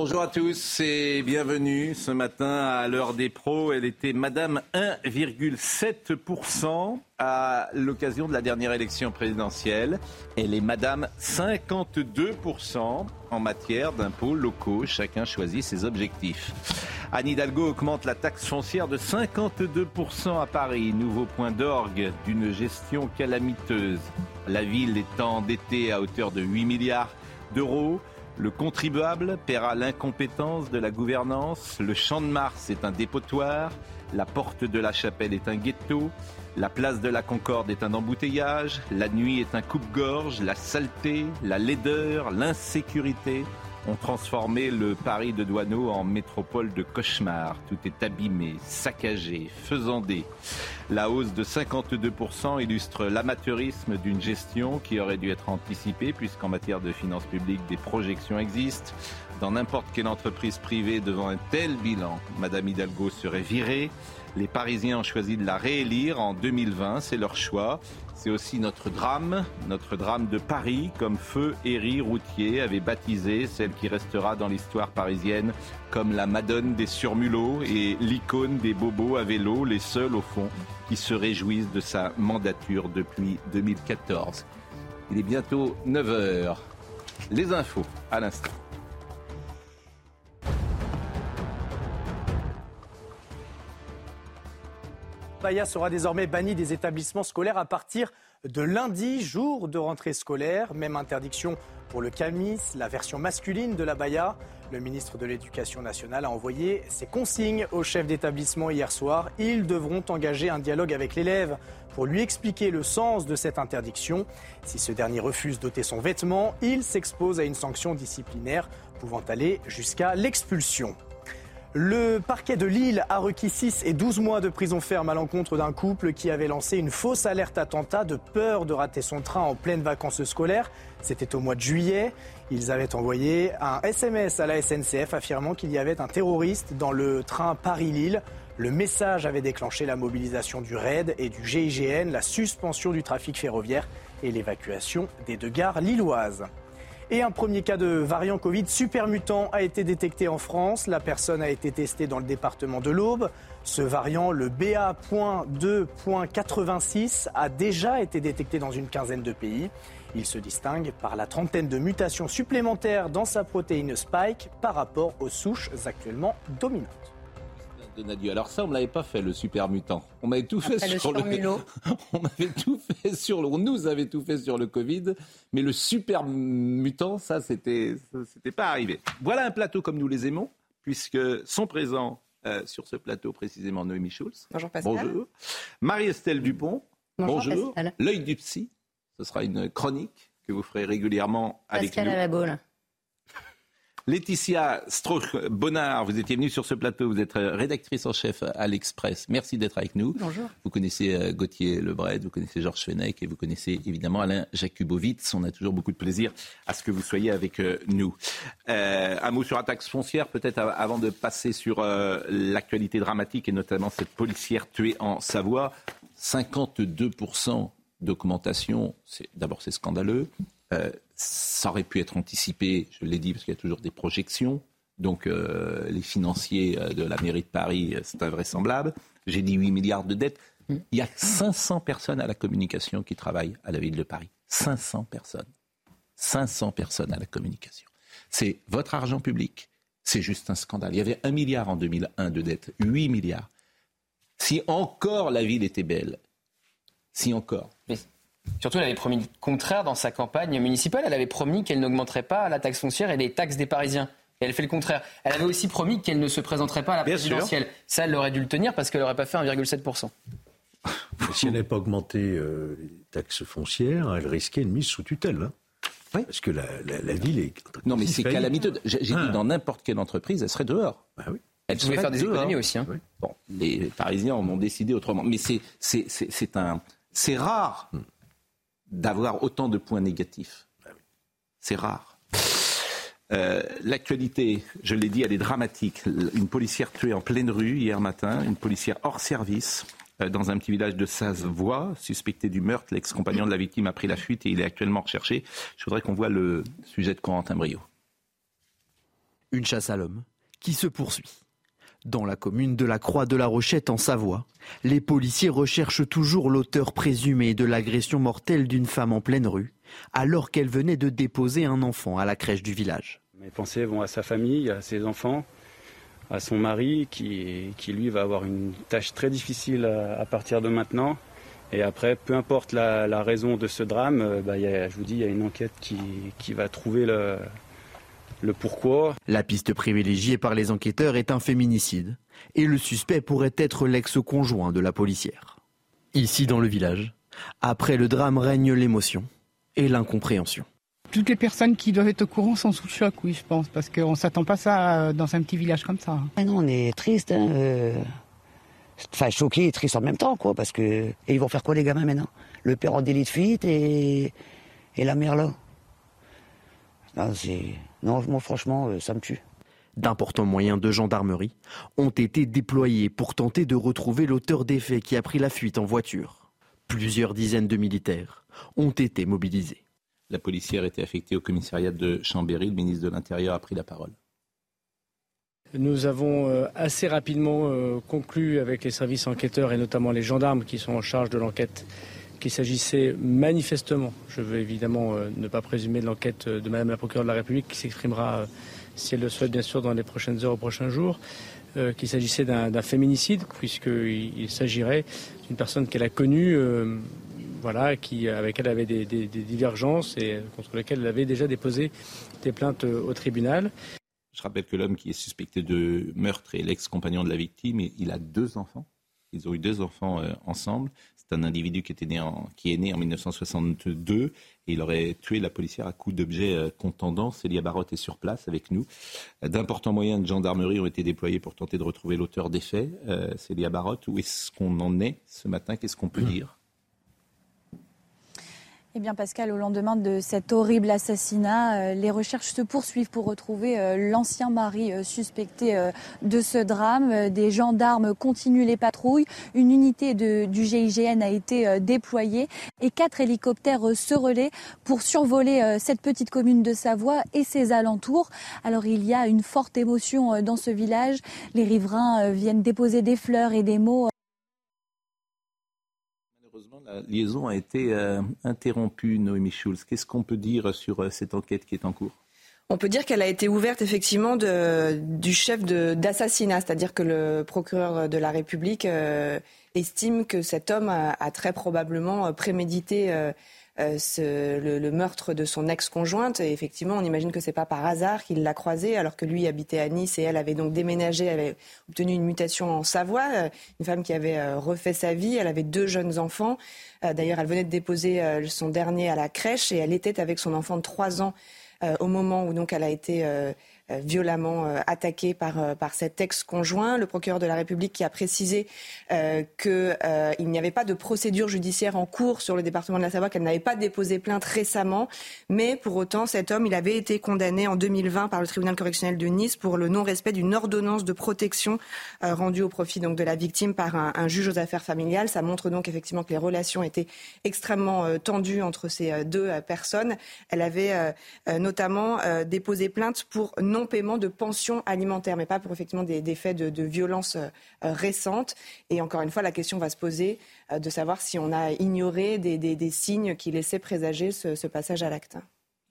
Bonjour à tous et bienvenue ce matin à l'heure des pros. Elle était Madame 1,7% à l'occasion de la dernière élection présidentielle. Elle est Madame 52% en matière d'impôts locaux. Chacun choisit ses objectifs. Anne Hidalgo augmente la taxe foncière de 52% à Paris. Nouveau point d'orgue d'une gestion calamiteuse. La ville est endettée à hauteur de 8 milliards d'euros. Le contribuable paiera l'incompétence de la gouvernance. Le champ de Mars est un dépotoir. La porte de la chapelle est un ghetto. La place de la Concorde est un embouteillage. La nuit est un coupe-gorge. La saleté, la laideur, l'insécurité ont transformé le Paris de Douaneau en métropole de cauchemar. Tout est abîmé, saccagé, faisandé. La hausse de 52% illustre l'amateurisme d'une gestion qui aurait dû être anticipée puisqu'en matière de finances publiques, des projections existent. Dans n'importe quelle entreprise privée devant un tel bilan, Madame Hidalgo serait virée. Les Parisiens ont choisi de la réélire en 2020, c'est leur choix. C'est aussi notre drame, notre drame de Paris, comme Feu Héry Routier avait baptisé celle qui restera dans l'histoire parisienne comme la Madone des surmulots et l'icône des bobos à vélo, les seuls au fond qui se réjouissent de sa mandature depuis 2014. Il est bientôt 9h. Les infos à l'instant. Baya sera désormais banni des établissements scolaires à partir de lundi, jour de rentrée scolaire. Même interdiction pour le camis, la version masculine de la Baya. Le ministre de l'Éducation nationale a envoyé ses consignes aux chefs d'établissement hier soir. Ils devront engager un dialogue avec l'élève pour lui expliquer le sens de cette interdiction. Si ce dernier refuse d'ôter son vêtement, il s'expose à une sanction disciplinaire pouvant aller jusqu'à l'expulsion. Le parquet de Lille a requis 6 et 12 mois de prison ferme à l'encontre d'un couple qui avait lancé une fausse alerte attentat de peur de rater son train en pleine vacances scolaires. C'était au mois de juillet. Ils avaient envoyé un SMS à la SNCF affirmant qu'il y avait un terroriste dans le train Paris-Lille. Le message avait déclenché la mobilisation du RAID et du GIGN, la suspension du trafic ferroviaire et l'évacuation des deux gares lilloises. Et un premier cas de variant Covid super mutant a été détecté en France. La personne a été testée dans le département de l'Aube. Ce variant, le BA.2.86, a déjà été détecté dans une quinzaine de pays. Il se distingue par la trentaine de mutations supplémentaires dans sa protéine Spike par rapport aux souches actuellement dominantes. Alors ça, on ne l'avait pas fait, le super mutant. On m'avait tout fait Après sur le... on avait tout fait sur le... On nous avait tout fait sur le Covid, mais le super mutant, ça, c'était, c'était pas arrivé. Voilà un plateau comme nous les aimons, puisque sont présents euh, sur ce plateau précisément Noémie Schulz. Bonjour Pascal. Bonjour. Marie-Estelle Dupont. Bonjour, Pascal. L'œil du psy. Ce sera une chronique que vous ferez régulièrement avec Pascal nous. à la boule. Laetitia Strauch-Bonnard, vous étiez venue sur ce plateau, vous êtes euh, rédactrice en chef à l'Express. Merci d'être avec nous. Bonjour. Vous connaissez euh, Gauthier Lebret, vous connaissez Georges Fenech et vous connaissez évidemment Alain Jakubowicz. On a toujours beaucoup de plaisir à ce que vous soyez avec euh, nous. Euh, un mot sur la taxe foncière, peut-être av- avant de passer sur euh, l'actualité dramatique et notamment cette policière tuée en Savoie. 52% d'augmentation, d'abord c'est scandaleux. Euh, ça aurait pu être anticipé, je l'ai dit, parce qu'il y a toujours des projections. Donc euh, les financiers euh, de la mairie de Paris, euh, c'est invraisemblable. J'ai dit 8 milliards de dettes. Il y a 500 personnes à la communication qui travaillent à la ville de Paris. 500 personnes. 500 personnes à la communication. C'est votre argent public. C'est juste un scandale. Il y avait 1 milliard en 2001 de dettes. 8 milliards. Si encore la ville était belle, si encore. Surtout, elle avait promis le contraire dans sa campagne municipale. Elle avait promis qu'elle n'augmenterait pas la taxe foncière et les taxes des Parisiens. Et elle fait le contraire. Elle avait aussi promis qu'elle ne se présenterait pas à la Bien sûr. présidentielle. Ça, elle aurait dû le tenir parce qu'elle n'aurait pas fait 1,7%. Si elle n'avait pas augmenté euh, les taxes foncières, elle risquait une mise sous tutelle. hein. Parce que la, ville est. Non, mais c'est calamiteux. J'ai dit ah. dans n'importe quelle entreprise, elle serait dehors. Bah oui. Elle serait faire des économies aussi. Hein. Bon, les Parisiens en ont décidé autrement. Mais c'est un. C'est rare hmm. D'avoir autant de points négatifs. Bah c'est rare. Euh, l'actualité, je l'ai dit, elle est dramatique. Une policière tuée en pleine rue hier matin, une policière hors service euh, dans un petit village de Savoie, suspectée du meurtre. L'ex-compagnon de la victime a pris la fuite et il est actuellement recherché. Je voudrais qu'on voit le sujet de Corentin Brio. Une chasse à l'homme qui se poursuit. Dans la commune de la Croix de la Rochette en Savoie, les policiers recherchent toujours l'auteur présumé de l'agression mortelle d'une femme en pleine rue, alors qu'elle venait de déposer un enfant à la crèche du village. Mes pensées vont à sa famille, à ses enfants, à son mari, qui, qui lui va avoir une tâche très difficile à, partir de maintenant. Et après, peu importe la, raison de ce drame, euh, bah, je vous dis, il y a une enquête qui, qui va trouver le, le pourquoi? La piste privilégiée par les enquêteurs est un féminicide et le suspect pourrait être l'ex-conjoint de la policière. Ici dans le village, après le drame règne l'émotion et l'incompréhension. Toutes les personnes qui doivent être au courant sont sous le choc, oui, je pense, parce qu'on ne s'attend pas à ça euh, dans un petit village comme ça. Ah non, on est triste, hein, euh, enfin choqué et triste en même temps, quoi, parce que et ils vont faire quoi les gamins maintenant? Le père en délit de fuite et, et la mère là? Non, non, moi franchement, euh, ça me tue. D'importants moyens de gendarmerie ont été déployés pour tenter de retrouver l'auteur des faits qui a pris la fuite en voiture. Plusieurs dizaines de militaires ont été mobilisés. La policière était affectée au commissariat de Chambéry. Le ministre de l'Intérieur a pris la parole. Nous avons euh, assez rapidement euh, conclu avec les services enquêteurs et notamment les gendarmes qui sont en charge de l'enquête qu'il s'agissait manifestement, je veux évidemment euh, ne pas présumer de l'enquête de Madame la procureure de la République qui s'exprimera, euh, si elle le souhaite bien sûr, dans les prochaines heures, aux prochains jours, euh, qu'il s'agissait d'un féminicide, puisqu'il s'agirait d'une personne qu'elle a connue, voilà, qui, avec elle avait des, divergences et contre lesquelles elle avait déjà déposé des plaintes au tribunal. Je rappelle que l'homme qui est suspecté de meurtre est l'ex-compagnon de la victime et il a deux enfants. Ils ont eu deux enfants ensemble. C'est un individu qui, était né en, qui est né en 1962 et il aurait tué la policière à coups d'objets euh, contendants. Célia Barotte est sur place avec nous. D'importants moyens de gendarmerie ont été déployés pour tenter de retrouver l'auteur des faits. Euh, Célia Barotte, où est-ce qu'on en est ce matin? Qu'est-ce qu'on peut dire? Eh bien, Pascal, au lendemain de cet horrible assassinat, euh, les recherches se poursuivent pour retrouver euh, l'ancien mari euh, suspecté de ce drame. Des gendarmes continuent les patrouilles. Une unité du GIGN a été déployée et quatre hélicoptères se relaient pour survoler cette petite commune de Savoie et ses alentours. Alors, il y a une forte émotion dans ce village. Les riverains viennent déposer des fleurs et des mots la liaison a été euh, interrompue, Noémie Schulz. Qu'est-ce qu'on peut dire sur euh, cette enquête qui est en cours? On peut dire qu'elle a été ouverte effectivement du chef d'assassinat, c'est-à-dire que le procureur de la République euh, estime que cet homme a, très probablement prémédité euh, le, meurtre de son ex-conjointe. Et effectivement, on imagine que c'est pas par hasard qu'il l'a croisée, alors que lui habitait à Nice et elle avait donc déménagé, avait obtenu une mutation en Savoie. Euh, une femme qui avait euh, refait sa vie. Elle avait deux jeunes enfants. D'ailleurs, elle venait de déposer son dernier à la crèche et elle était avec son enfant de trois ans au moment où donc elle a été violemment euh, attaqué par, euh, par cet ex-conjoint. Le procureur de la République qui a précisé euh, qu'il n'y avait pas de procédure judiciaire en cours sur le département de la Savoie, qu'elle n'avait pas déposé plainte récemment. Mais pour autant, cet homme, il avait été condamné en 2020 par le tribunal correctionnel de Nice pour le non-respect d'une ordonnance de protection rendue au profit donc, de la victime par un, un, juge aux affaires familiales. Ça montre donc effectivement que les relations étaient extrêmement tendues entre ces deux personnes. Elle avait notamment déposé plainte pour non non-paiement de pensions alimentaires, mais pas pour effectivement des, faits de, violence euh, récentes. Et encore une fois, la question va se poser euh, de savoir si on a ignoré des, signes qui laissaient présager ce, ce passage à l'acte.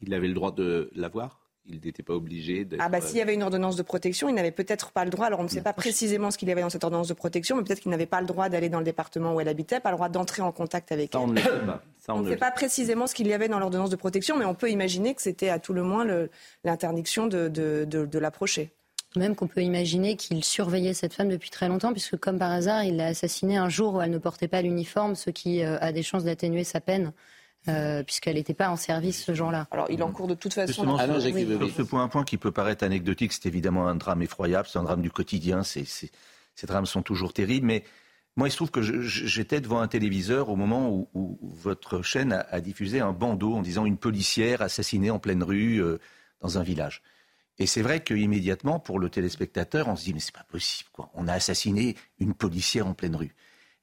Il avait le droit de l'avoir? Il n'était pas obligé d'être... Ah bah s'il y avait une ordonnance de protection, il n'avait peut-être pas le droit, alors on ne sait pas précisément ce qu'il y avait dans cette ordonnance de protection, mais peut-être qu'il n'avait pas le droit d'aller dans le département où elle habitait, pas le droit d'entrer en contact avec elle. On ne, sait pas précisément ce qu'il y avait dans l'ordonnance de protection, mais on peut imaginer que c'était à tout le moins l'interdiction de, de, de, l'approcher. Même qu'on peut imaginer qu'il surveillait cette femme depuis très longtemps, puisque comme par hasard, il l'a assassinée un jour où elle ne portait pas l'uniforme, ce qui euh, a des chances d'atténuer sa peine. Euh, puisqu'elle n'était pas en service ce jour-là. Alors, il encourt de toute façon. Justement, dans- sur, Oui. sur ce point, un point qui peut paraître anecdotique, c'est évidemment un drame effroyable, c'est un drame du quotidien, ces drames sont toujours terribles, mais moi, il se trouve que j'étais devant un téléviseur au moment où, où votre chaîne a, a diffusé un bandeau en disant une policière assassinée en pleine rue euh, dans un village. Et c'est vrai qu'immédiatement, pour le téléspectateur, on se dit, mais c'est pas possible, quoi. On a assassiné une policière en pleine rue.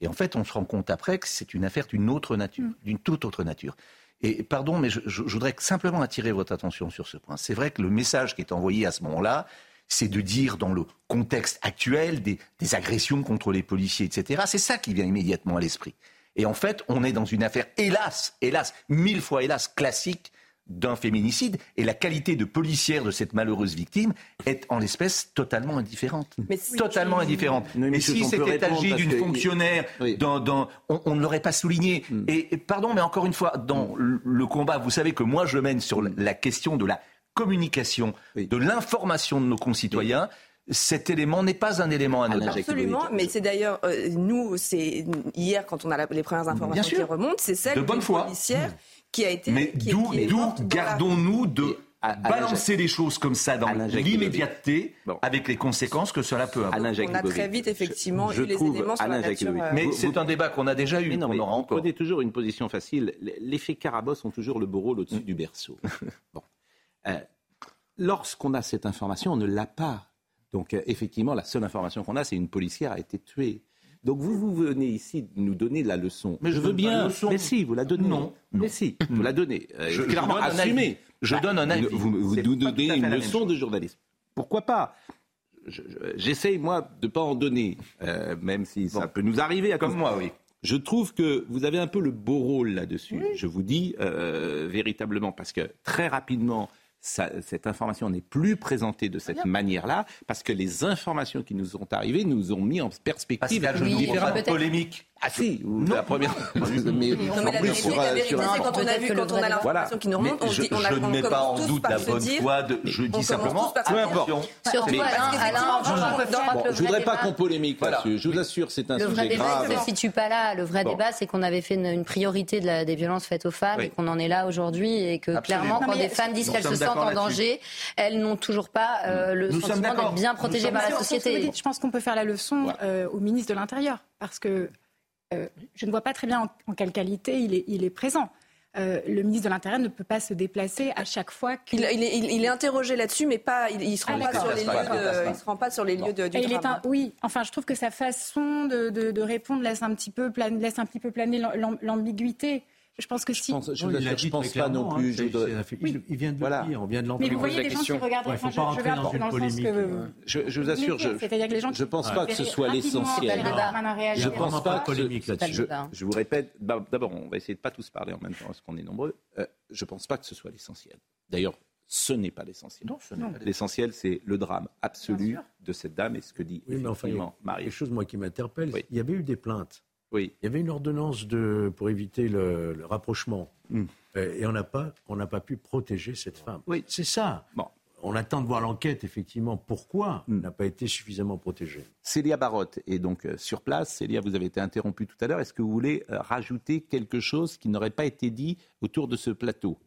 Et en fait, on se rend compte après que c'est une affaire d'une autre nature, d'une toute autre nature. Et pardon, mais je, je- je voudrais simplement attirer votre attention sur ce point. C'est vrai que le message qui est envoyé à ce moment-là, c'est de dire dans le contexte actuel des, des agressions contre les policiers, etc. C'est ça qui vient immédiatement à l'esprit. Et en fait, on est dans une affaire, hélas, hélas, mille fois hélas, classique d'un féminicide. Et la qualité de policière de cette malheureuse victime est en l'espèce totalement indifférente. Mais si- totalement indifférente. mais Mais monsieur, si c'était agi d'une que- fonctionnaire, dans, dans- on, on ne l'aurait pas souligné. Hmm. Et, et pardon, mais encore une fois, dans le, le combat, vous savez que moi je mène sur la- la question de la communication, de l'information de nos concitoyens. Cet élément n'est pas un élément anodin. Absolument, mais c'est d'ailleurs, euh, nous, c'est hier, quand on a la- les premières informations qui sûr. remontent, c'est celle De bonne foi. policière qui a été. Mais d'où gardons-nous de Alain balancer les choses comme ça dans l'immédiateté avec les conséquences que cela peut avoir. Alain On a très vite, effectivement, Je eu les trouve, éléments sur la nature. Euh, Mais c'est un débat qu'on a déjà eu, Mais non, mais aura vous encore. prenez toujours une position facile. L'effet Carabosse ont toujours le beau rôle au-dessus Mm. du berceau. Bon. Euh, lorsqu'on a cette information, on ne l'a pas. Donc, euh, effectivement, la seule information qu'on a, c'est une policière a été tuée. Donc, vous, vous venez ici nous donner la leçon. Mais je je veux bien. leçon. Mais si, vous la donnez. Non, Mais si, vous la donnez. Euh, Je- je clairement, assumez. avis. Je donne un avis. Vous, vous nous donnez une leçon de journalisme. Pourquoi pas Je- je- J'essaye, moi, de ne pas en donner, euh, même si ça peut nous arriver à Comme moi, oui. je trouve que vous avez un peu le beau rôle là-dessus. Je vous dis euh, véritablement, parce que très rapidement, ça- cette information n'est plus présentée de cette manière-là, parce que les informations qui nous sont arrivées nous ont mis en perspective Pascal, je Oui, n'ouvre pas de peut-être. polémique. Ah si, la première. mais, Non, mais la vérité, sur, la vérité, sur un- c'est quand on a vu, quand on l'information qui nous remonte, on, je, dit, on, a, je on ne mets pas en doute la bonne foi de. Je dis simplement. Peu importe. Surtout, Mais- Alain, je vrai voudrais pas qu'on polémique là-dessus. Je vous assure, c'est un Le vrai sujet débat grave. ne se situe pas là. Le vrai débat, c'est qu'on avait fait une, priorité des violences faites aux femmes et qu'on en est là aujourd'hui et que clairement, quand des femmes disent qu'elles se sentent en danger, elles n'ont toujours pas euh, le sentiment d'être bien protégées par la société. je pense qu'on peut faire la leçon au ministre de l'Intérieur, parce que euh, je ne vois pas très bien en, en quelle qualité il est, il est présent. Euh, le ministre de l'Intérieur ne peut pas se déplacer à chaque fois qu'il Il, il est, il- il est interrogé là-dessus, mais pas, il, il se rend Ah, pas d'accord. sur les lieux, Il se rend pas sur les lieux de, du il un- oui, enfin, je trouve que sa façon de, de- de répondre laisse un petit peu, plane- laisse un petit peu planer l'am- l'am- l'ambiguïté. Je pense que si. Je pense, je dit pense pas non clairement, plus. hein, je fait- il, vient de Voilà. le dire, on vient de mais l'entendre. vous voyez des gens qui regardent. Ouais, faut enfin, pas je- je rentrer dans dans une le sens polémique, que- Je, je vous assure, je, qui pense pas que ce soit l'essentiel. Je a pense pas polémique ce- là-dessus. Je, vous répète, d'abord, on va essayer de pas tous parler en même temps, parce qu'on est nombreux. Euh, je pense pas que ce soit l'essentiel. D'ailleurs, ce n'est pas l'essentiel. Non, ce n'est pas L'essentiel, c'est le drame absolu de cette dame et ce que dit Oui, mais enfin, il y a effectivement Marie. quelque chose moi qui m'interpelle. Oui. Il y avait eu des plaintes. Oui. Il y avait une ordonnance de, pour éviter le, le rapprochement. Mm. Euh, et on n'a pas, on pas pu protéger cette femme. Oui. C'est ça. Bon. On attend de voir l'enquête, effectivement, pourquoi Mm. elle n'a pas été suffisamment protégée. Célia Barotte est donc euh, sur place. Célia, vous avez été interrompue tout à l'heure. Est-ce que vous voulez euh, rajouter quelque chose qui n'aurait pas été dit autour de ce plateau?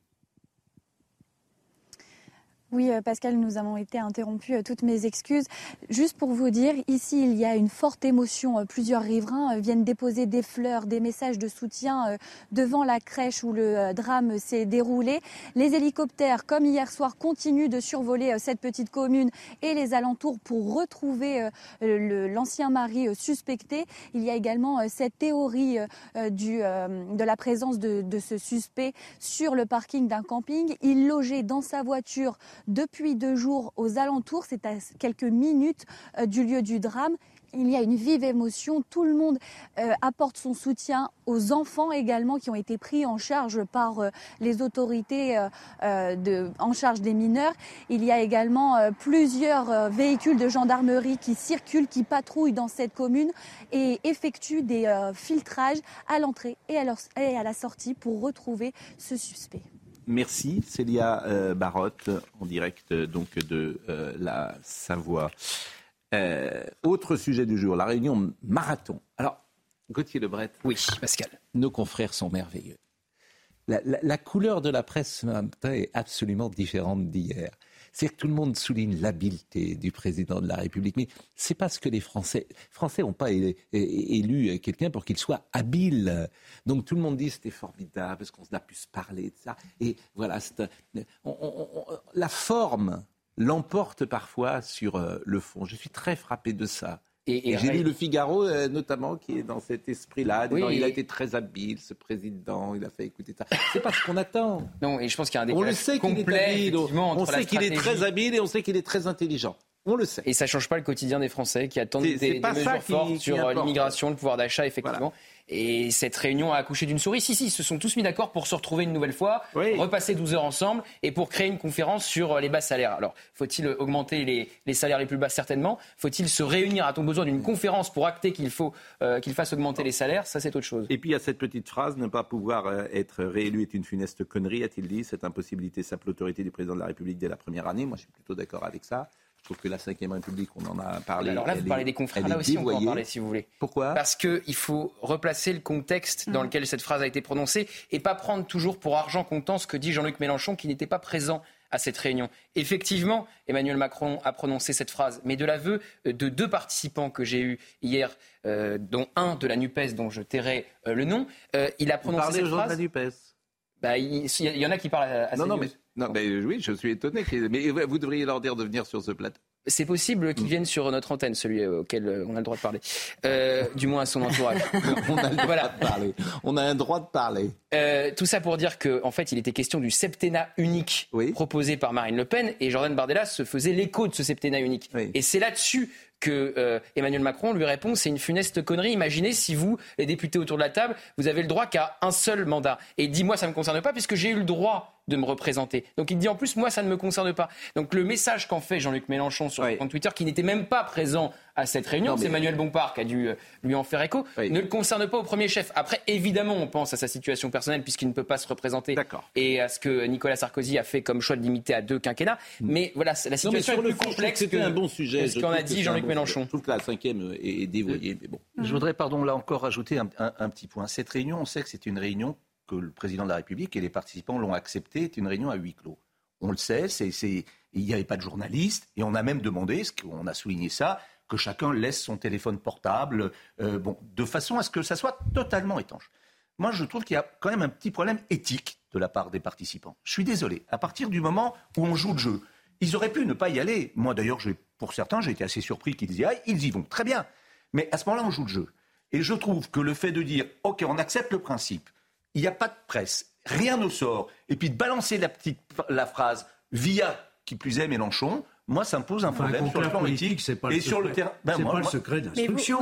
Oui, euh, Pascal, nous avons été interrompus. euh, Toutes mes excuses. Juste pour vous dire, ici, il y a une forte émotion. Euh, Plusieurs riverains viennent déposer des fleurs, des messages de soutien devant la crèche où le drame s'est déroulé. Les hélicoptères, comme hier soir, continuent de survoler cette petite commune et les alentours pour retrouver l'ancien mari suspecté. Il y a également cette théorie de la présence de ce suspect sur le parking d'un camping. Il logeait dans sa voiture depuis deux jours aux alentours. C'est à quelques minutes euh, du lieu du drame. Il y a une vive émotion. Tout le monde euh, apporte son soutien aux enfants également qui ont été pris en charge par euh, les autorités en charge des mineurs. Il y a également plusieurs véhicules de gendarmerie qui circulent, qui patrouillent dans cette commune et effectuent des filtrages à l'entrée et à la sortie pour retrouver ce suspect. Merci Célia euh, Barotte en direct euh, donc de euh, la Savoie. Euh, autre sujet du jour, la réunion marathon. Alors, Gauthier Lebret. Oui, Pascal. Nos confrères sont merveilleux. la, la- la couleur de la presse ce matin est absolument différente d'hier. C'est que tout le monde souligne l'habileté du président de la République. Mais c'est parce que les Français, Français n'ont pas élu quelqu'un pour qu'il soit habile. Donc tout le monde dit c'était formidable parce qu'on a pu se parler de ça. Et voilà, la forme l'emporte parfois sur euh, le fond. Je suis très frappé de ça. Et- j'ai lu le Figaro, euh, notamment, qui est dans cet esprit-là. Oui, il a été très habile, ce président, il a fait écouter ça. C'est pas ce qu'on attend. Non, et je pense qu'il y a un On le décalage sait qu'il est complet, habile, on, sait qu'il est très habile et on sait qu'il est très intelligent. On le sait. Et ça change pas le quotidien des Français qui attendent des, mesures qui- fortes qui sur euh, l'immigration, le pouvoir d'achat, effectivement. Et cette réunion a accouché d'une souris. Si, si, ils se sont tous mis d'accord pour se retrouver une nouvelle fois, repasser 12 heures ensemble et pour créer une conférence sur euh, les bas salaires. Alors, faut-il augmenter les, les salaires les plus bas? Certainement. Faut-il se réunir? A-t-on besoin d'une conférence pour acter qu'il faut euh, qu'il fasse augmenter les salaires? Ça, c'est autre chose. Et puis il y a cette petite phrase ne pas pouvoir euh, être réélu est une funeste connerie, a-t-il dit. Cette impossibilité sape l'autorité du président de la République dès la première année. Moi, je suis plutôt d'accord avec ça. Je trouve que la Ve République, on en a parlé. Alors là, vous est- parlez des confrères. Là aussi, on peut en parler si vous voulez. Pourquoi? Parce qu'il faut replacer le contexte dans lequel cette phrase a été prononcée et pas prendre toujours pour argent comptant ce que dit Jean-Luc Mélenchon qui n'était pas présent à cette réunion. Effectivement, Emmanuel Macron a prononcé cette phrase, mais de l'aveu de deux participants que j'ai eus hier, euh, dont un de la NUPES, dont je tairai euh, le nom, euh, il a Vous prononcé parlez cette aux gens de la phrase. NUPES Bah, il, il y en a qui parlent à, à Non, ces non, news. mais, non, mais oui, je suis étonné. qu'il- Mais vous devriez leur dire de venir sur ce plateau. C'est possible qu'ils viennent sur notre antenne, celui euh, auquel euh, on a le droit de parler. Euh, du moins à son entourage. On a le droit de parler. On a un droit de parler. Euh, tout ça pour dire qu'en en fait, il était question du septennat unique proposé par Marine Le Pen et Jordan Bardella se faisait l'écho de ce septennat unique. Et c'est là-dessus que euh, Emmanuel Macron lui répond c'est une funeste connerie. Imaginez si vous, les députés autour de la table, vous avez le droit qu'à un seul mandat. Et il dit moi, ça ne me concerne pas puisque j'ai eu le droit de me représenter. Donc il dit en plus moi, ça ne me concerne pas. Donc le message qu'en fait Jean-Luc Mélenchon sur son compte Twitter, qui n'était même pas présent à cette réunion, c'est Emmanuel Bompard qui a dû euh, lui en faire écho, ne le concerne pas au premier chef. Après, évidemment, on pense à sa situation personnelle puisqu'il ne peut pas se représenter et à ce que Nicolas Sarkozy a fait comme choix de limiter à deux quinquennats. Mais voilà, la Non, mais situation sur est le plus trouve complexe que un bon sujet. ce trouve a que dit c'est un Jean-Luc bon Mélenchon. sujet. Je trouve que la cinquième est, dévoyée, mais bon. Je voudrais, pardon, là encore rajouter un, un- un petit point. Cette réunion, on sait que c'est une réunion que le président de la République et les participants l'ont acceptée, est une réunion à huis clos. On le sait, il n'y avait pas de journalistes et on a même demandé, ce qu'on a souligné ça, que chacun laisse son téléphone portable, euh, bon, de façon à ce que ça soit totalement étanche. Moi, je trouve qu'il y a quand même un petit problème éthique de la part des participants. Je suis désolé. À partir du moment où on joue le jeu, ils auraient pu ne pas y aller. Moi, d'ailleurs, pour certains, j'ai été assez surpris qu'ils y aillent. Ils y vont. Très bien. Mais à ce moment-là, on joue le jeu. Et je trouve que le fait de dire, OK, on accepte le principe, il n'y a pas de presse, rien ne sort, et puis de balancer la petite la phrase via, qui plus est, Mélenchon, moi, ça me pose un problème sur le plan éthique. c'est pas le et sur le secret. terrain. C'est moi- pas le secret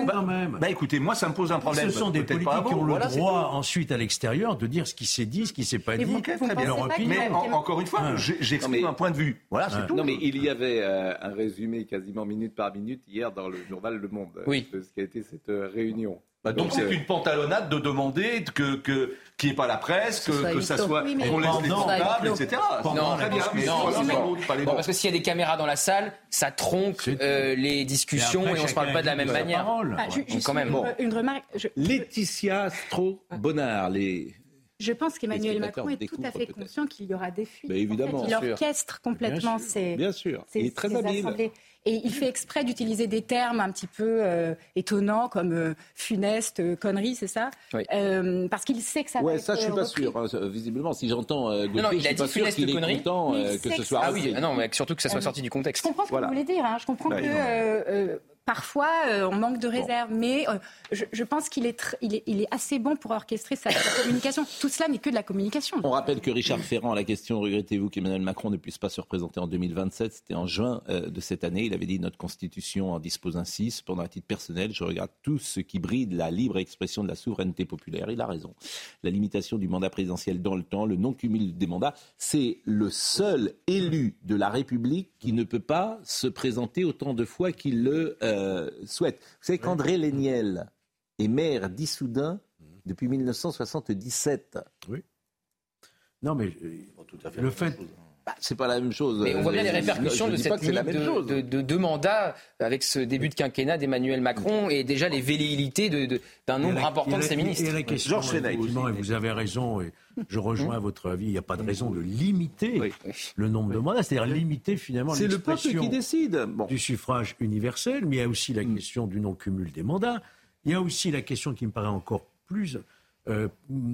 bah, quand même. Bah écoutez, moi, ça me pose un problème. Ce sont des politiques qui ont le Voilà, droit ensuite à l'extérieur de dire ce qui s'est dit, ce qui s'est pas Mais dit. vous- et leur opinion. Mais en- encore une fois, Ah. j'ai- j'exprime mais- un point de vue. Voilà, c'est Ah. tout. Non, mais il y avait euh, un résumé quasiment minute par minute hier dans le journal Le Monde euh, de ce qui a été cette euh, réunion. Bah, donc c'est euh, une pantalonnade de demander que que qu'il n'y ait pas la presse, que, que ça soit Oui, mais- qu'on laisse les Pendant- portables, etc. Non, très bien. Mais non, non, non. doute, pas les Bon, bons. parce que s'il y a des caméras dans la salle, ça tronque euh, les discussions Et et, après, on se parle pas de la même manière. parole. Ah, ju- juste quand même. une, Bon. une remarque. Je, Laetitia Stro-Bonnard, les. je pense qu'Emmanuel Macron est tout à fait conscient qu'il y aura des fuites. Évidemment. En fait, il orchestre complètement Bien sûr. ces, Bien sûr. ces- Il est très habile. Et il fait exprès d'utiliser des termes un petit peu euh, étonnants comme euh, funeste, euh, connerie, c'est ça? Oui. Euh, Parce qu'il sait que ça va Ouais, être ça, je suis pas repris. sûr. hein. Visiblement, si j'entends euh, Non, non, Gauthier, il je a suis pas dit sûr funeste qu'il est connerie. content Mais euh, il que ce que soit Ah oui, repris. non, mais surtout que ça soit Euh, sorti du contexte. Je comprends ce que Voilà. vous voulez dire. hein. Je comprends Bah, que non. euh, euh, parfois euh, on manque de réserve, mais euh, je, je pense qu'il est, tr- il est, il est assez bon pour orchestrer sa, sa communication. Tout cela n'est que de la communication. On rappelle que Richard Ferrand, à la question regrettez-vous qu'Emmanuel Macron ne puisse pas se représenter en 2027 C'était en juin euh, de cette année. Il avait dit notre constitution en dispose ainsi. Cependant, à titre personnel, je regarde tout ce qui bride la libre expression de la souveraineté populaire. Il a raison. La limitation du mandat présidentiel dans le temps, le non-cumul des mandats, c'est le seul élu de la République qui ne peut pas se présenter autant de fois qu'il le euh, souhaite. Vous savez qu'André Léniel est maire d'Issoudun depuis 1977. Oui. Non, mais euh, le fait, Bah, c'est pas la même chose. Mais on voit bien les Euh, répercussions je de cette même de, de- mandats avec ce début de quinquennat d'Emmanuel Macron et déjà les velléités de- de- d'un nombre la- important de ses ministres. Et la question, effectivement, et vous avez raison, et je rejoins votre avis, il n'y a pas de raison de limiter le nombre de mandats, c'est-à-dire limiter finalement C'est le peuple l'expression qui décide. du suffrage universel, mais il y a aussi la Mm. question du non-cumul des mandats. Il y a aussi la question qui me paraît encore plus, euh,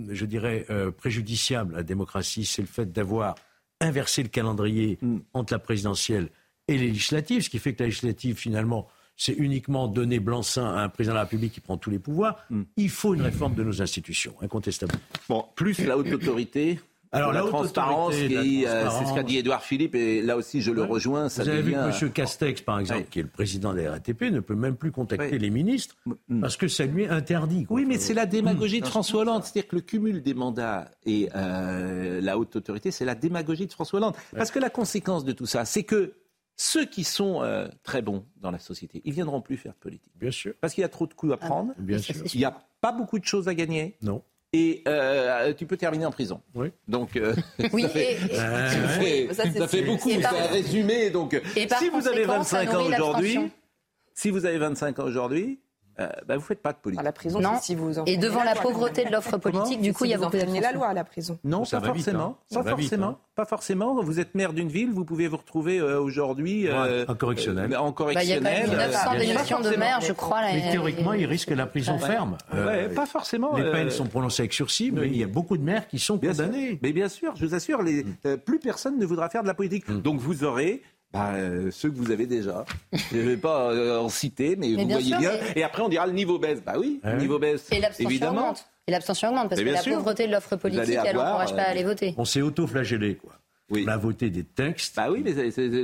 je dirais, euh, préjudiciable à la démocratie, c'est le fait d'avoir inversé le calendrier Mm. entre la présidentielle et les législatives, ce qui fait que la législative, finalement, c'est uniquement donner blanc-seing à un président de la République qui prend tous les pouvoirs. Il faut une réforme de nos institutions, incontestablement. Bon, plus la haute autorité. Alors, la, transparence, euh, c'est ce qu'a dit Édouard Philippe, et là aussi je le rejoins. Ça Vous avez vu que M. Castex, par exemple, Oui. qui est le président de la RATP, ne peut même plus contacter Oui. les ministres parce que ça lui est interdit. quoi. Oui, mais c'est la démagogie de Mmh. François Hollande. C'est-à-dire que le cumul des mandats et euh, la haute autorité, c'est la démagogie de François Hollande. Parce que la conséquence de tout ça, c'est que ceux qui sont euh, très bons dans la société, ils viendront plus faire de politique. Bien sûr. Parce qu'il y a trop de coups à prendre. Bien sûr. Il n'y a pas beaucoup de choses à gagner. Non. Et euh, tu peux terminer en prison. Oui. Donc, euh, Oui, ça fait, et- et- ça fait- Ça, ça fait beaucoup, c'est un résumé. Donc, Et par si vous avez conséquent, ça 25 ans aujourd'hui, si vous avez 25 ans aujourd'hui, euh, bah, vous faites pas de politique. la prison, Non. si vous Et enfreignez devant la pauvreté de l'offre politique, du coup, Si il y a vous la loi à la prison. Non, Ça pas vite, forcément. hein. Pas vite, forcément. hein. Pas forcément. Vous êtes maire d'une ville, vous pouvez vous retrouver euh, aujourd'hui euh, en correctionnel. euh, en Bah, il y a quand correctionnel. même 900 euh, démissions de maires, forcément. je crois. là, Mais et- théoriquement, il risque la prison Ouais. ferme. Euh, Ouais, pas forcément. Les euh, peines sont prononcées avec sursis, mais il y a beaucoup de maires qui sont condamnés. Mais bien sûr, je vous assure, euh, plus personne ne voudra faire de la politique. Mm. Donc vous aurez bah, euh, ceux que vous avez déjà. Je ne vais pas euh, en citer, mais, Mais vous bien voyez sûr, bien. mais- Et après, on dira le niveau baisse. Bah oui, Ah le oui. niveau baisse. Et l'abstention évidemment. augmente. Et l'abstention augmente parce Mais que la sûr. pauvreté de l'offre politique, allez elle avoir, n'encourage pas à euh, aller voter. On s'est auto-flagellé, quoi. Oui. On a voté des textes. Bah oui, mais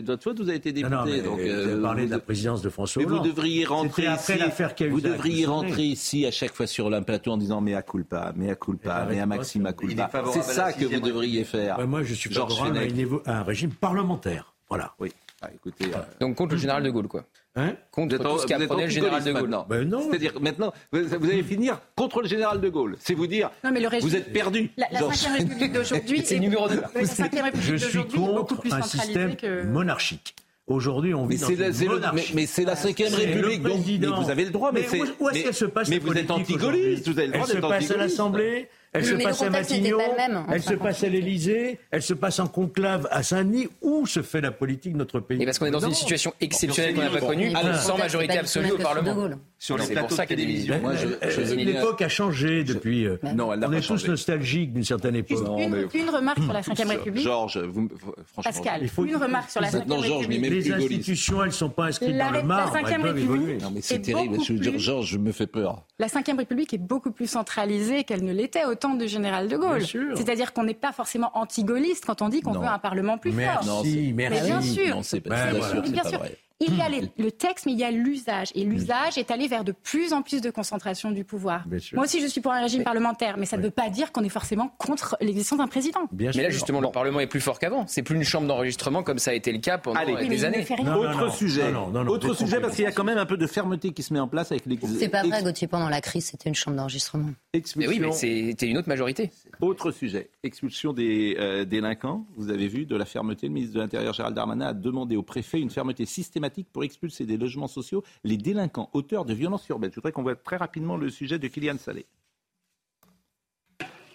votre faute, vous avez été député. Non, non, mais donc, vous euh, avez parlé vous- de la présidence de François Mais vous Hollande. devriez rentrer après ici. Vous devriez rentrer ici à chaque fois sur un plateau en disant mea culpa, mea culpa, arrête mea maxima culpa. C'est ça que vous devriez faire. Ouais, moi, je suis Georges favorable à un régime parlementaire. Voilà. Oui. Ah, écoutez, euh, Donc contre le général de Gaulle, quoi. Hein Contre vous êtes en- tout ce qu'apprenait le général de antigaulliste Gaulle. maintenant. Ben non. C'est-à-dire maintenant, vous, vous allez finir contre le général de Gaulle. C'est vous dire, Non, mais le régime- vous êtes perdu. La, la Georges 5 République d'aujourd'hui. C'est est- numéro deux. La 5 Je République suis d'aujourd'hui est beaucoup contre plus un système que. monarchique. Aujourd'hui, on Mais vit dans c'est la, mais, mais c'est la cinquième C'est République, le donc mais vous avez le droit. Mais, Mais où- où est-ce mais- qu'elle se passe, Mais vous êtes antigaulliste, vous avez le droit Elle se d'être passe à antigaulliste. l'Assemblée, elle Oui, se passe à Matignon, pas le même, elle se passe à l'Élysée, elle se passe en conclave à Saint-Denis. Où se fait la politique de notre pays? Et parce qu'on est dans Non. une situation exceptionnelle qu'on n'a pas connue, puis, sans majorité absolue au Parlement. Sur les C'est plateaux pour ça de qu'il y a des télévision. L'époque a changé depuis. euh, Non, elle n'a on est tous nostalgiques d'une certaine époque. Une, mais- une remarque sur la 5 République. Georges, franchement. Pascal, Il faut- une remarque sur la 5 Maintenant, Georges, mais République. même Les institutions, elles ne sont pas inscrites La dans le marbre, elles Cinquième peuvent République. évoluer. Non, mais c'est est terrible. beaucoup Je veux dire, plus- Georges, je me fais peur. La Ve République est beaucoup plus centralisée qu'elle ne l'était au du général de Gaulle. C'est-à-dire qu'on n'est pas forcément anti-gaulliste quand on dit qu'on veut un Parlement plus fort. Merci, merci. Mais bien sûr. Non, pas, Bien pas sûr. Il y a les- le texte, mais il y a l'usage. Et l'usage est allé vers de plus en plus de concentration du pouvoir. Moi aussi, je suis pour un régime parlementaire, mais ça ne veut pas dire qu'on est forcément contre l'existence d'un président. Bien Mais là, justement, le Parlement est plus fort qu'avant. C'est plus une chambre d'enregistrement comme ça a été le cas pendant Allez. Oui, des années. fait rien. Non, non, Autre non. sujet. Non, non, non, Autre sujet, parce qu'il y a quand même un peu de fermeté qui se met en place avec les. C'est pas vrai, Gauthier, pendant la crise, c'était une chambre d'enregistrement. Mais oui, mais c'était une autre majorité. Autre sujet, expulsion des euh, délinquants. Vous avez vu de la fermeté. Le ministre de l'Intérieur, Gérald Darmanin, a demandé au préfet une fermeté systématique pour expulser des logements sociaux les délinquants auteurs de violences urbaines. Je voudrais qu'on voit très rapidement le sujet de Kylian Salé.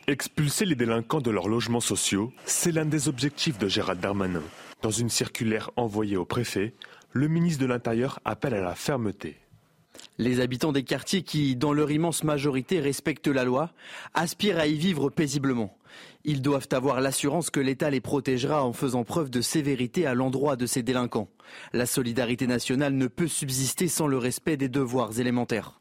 Expulser les délinquants de leurs logements sociaux, c'est l'un des objectifs de Gérald Darmanin. Dans une circulaire envoyée au préfet, le ministre de l'Intérieur appelle à la fermeté. Les habitants des quartiers qui, dans leur immense majorité, respectent la loi, aspirent à y vivre paisiblement. Ils doivent avoir l'assurance que l'État les protégera en faisant preuve de sévérité à l'endroit de ces délinquants. La solidarité nationale ne peut subsister sans le respect des devoirs élémentaires.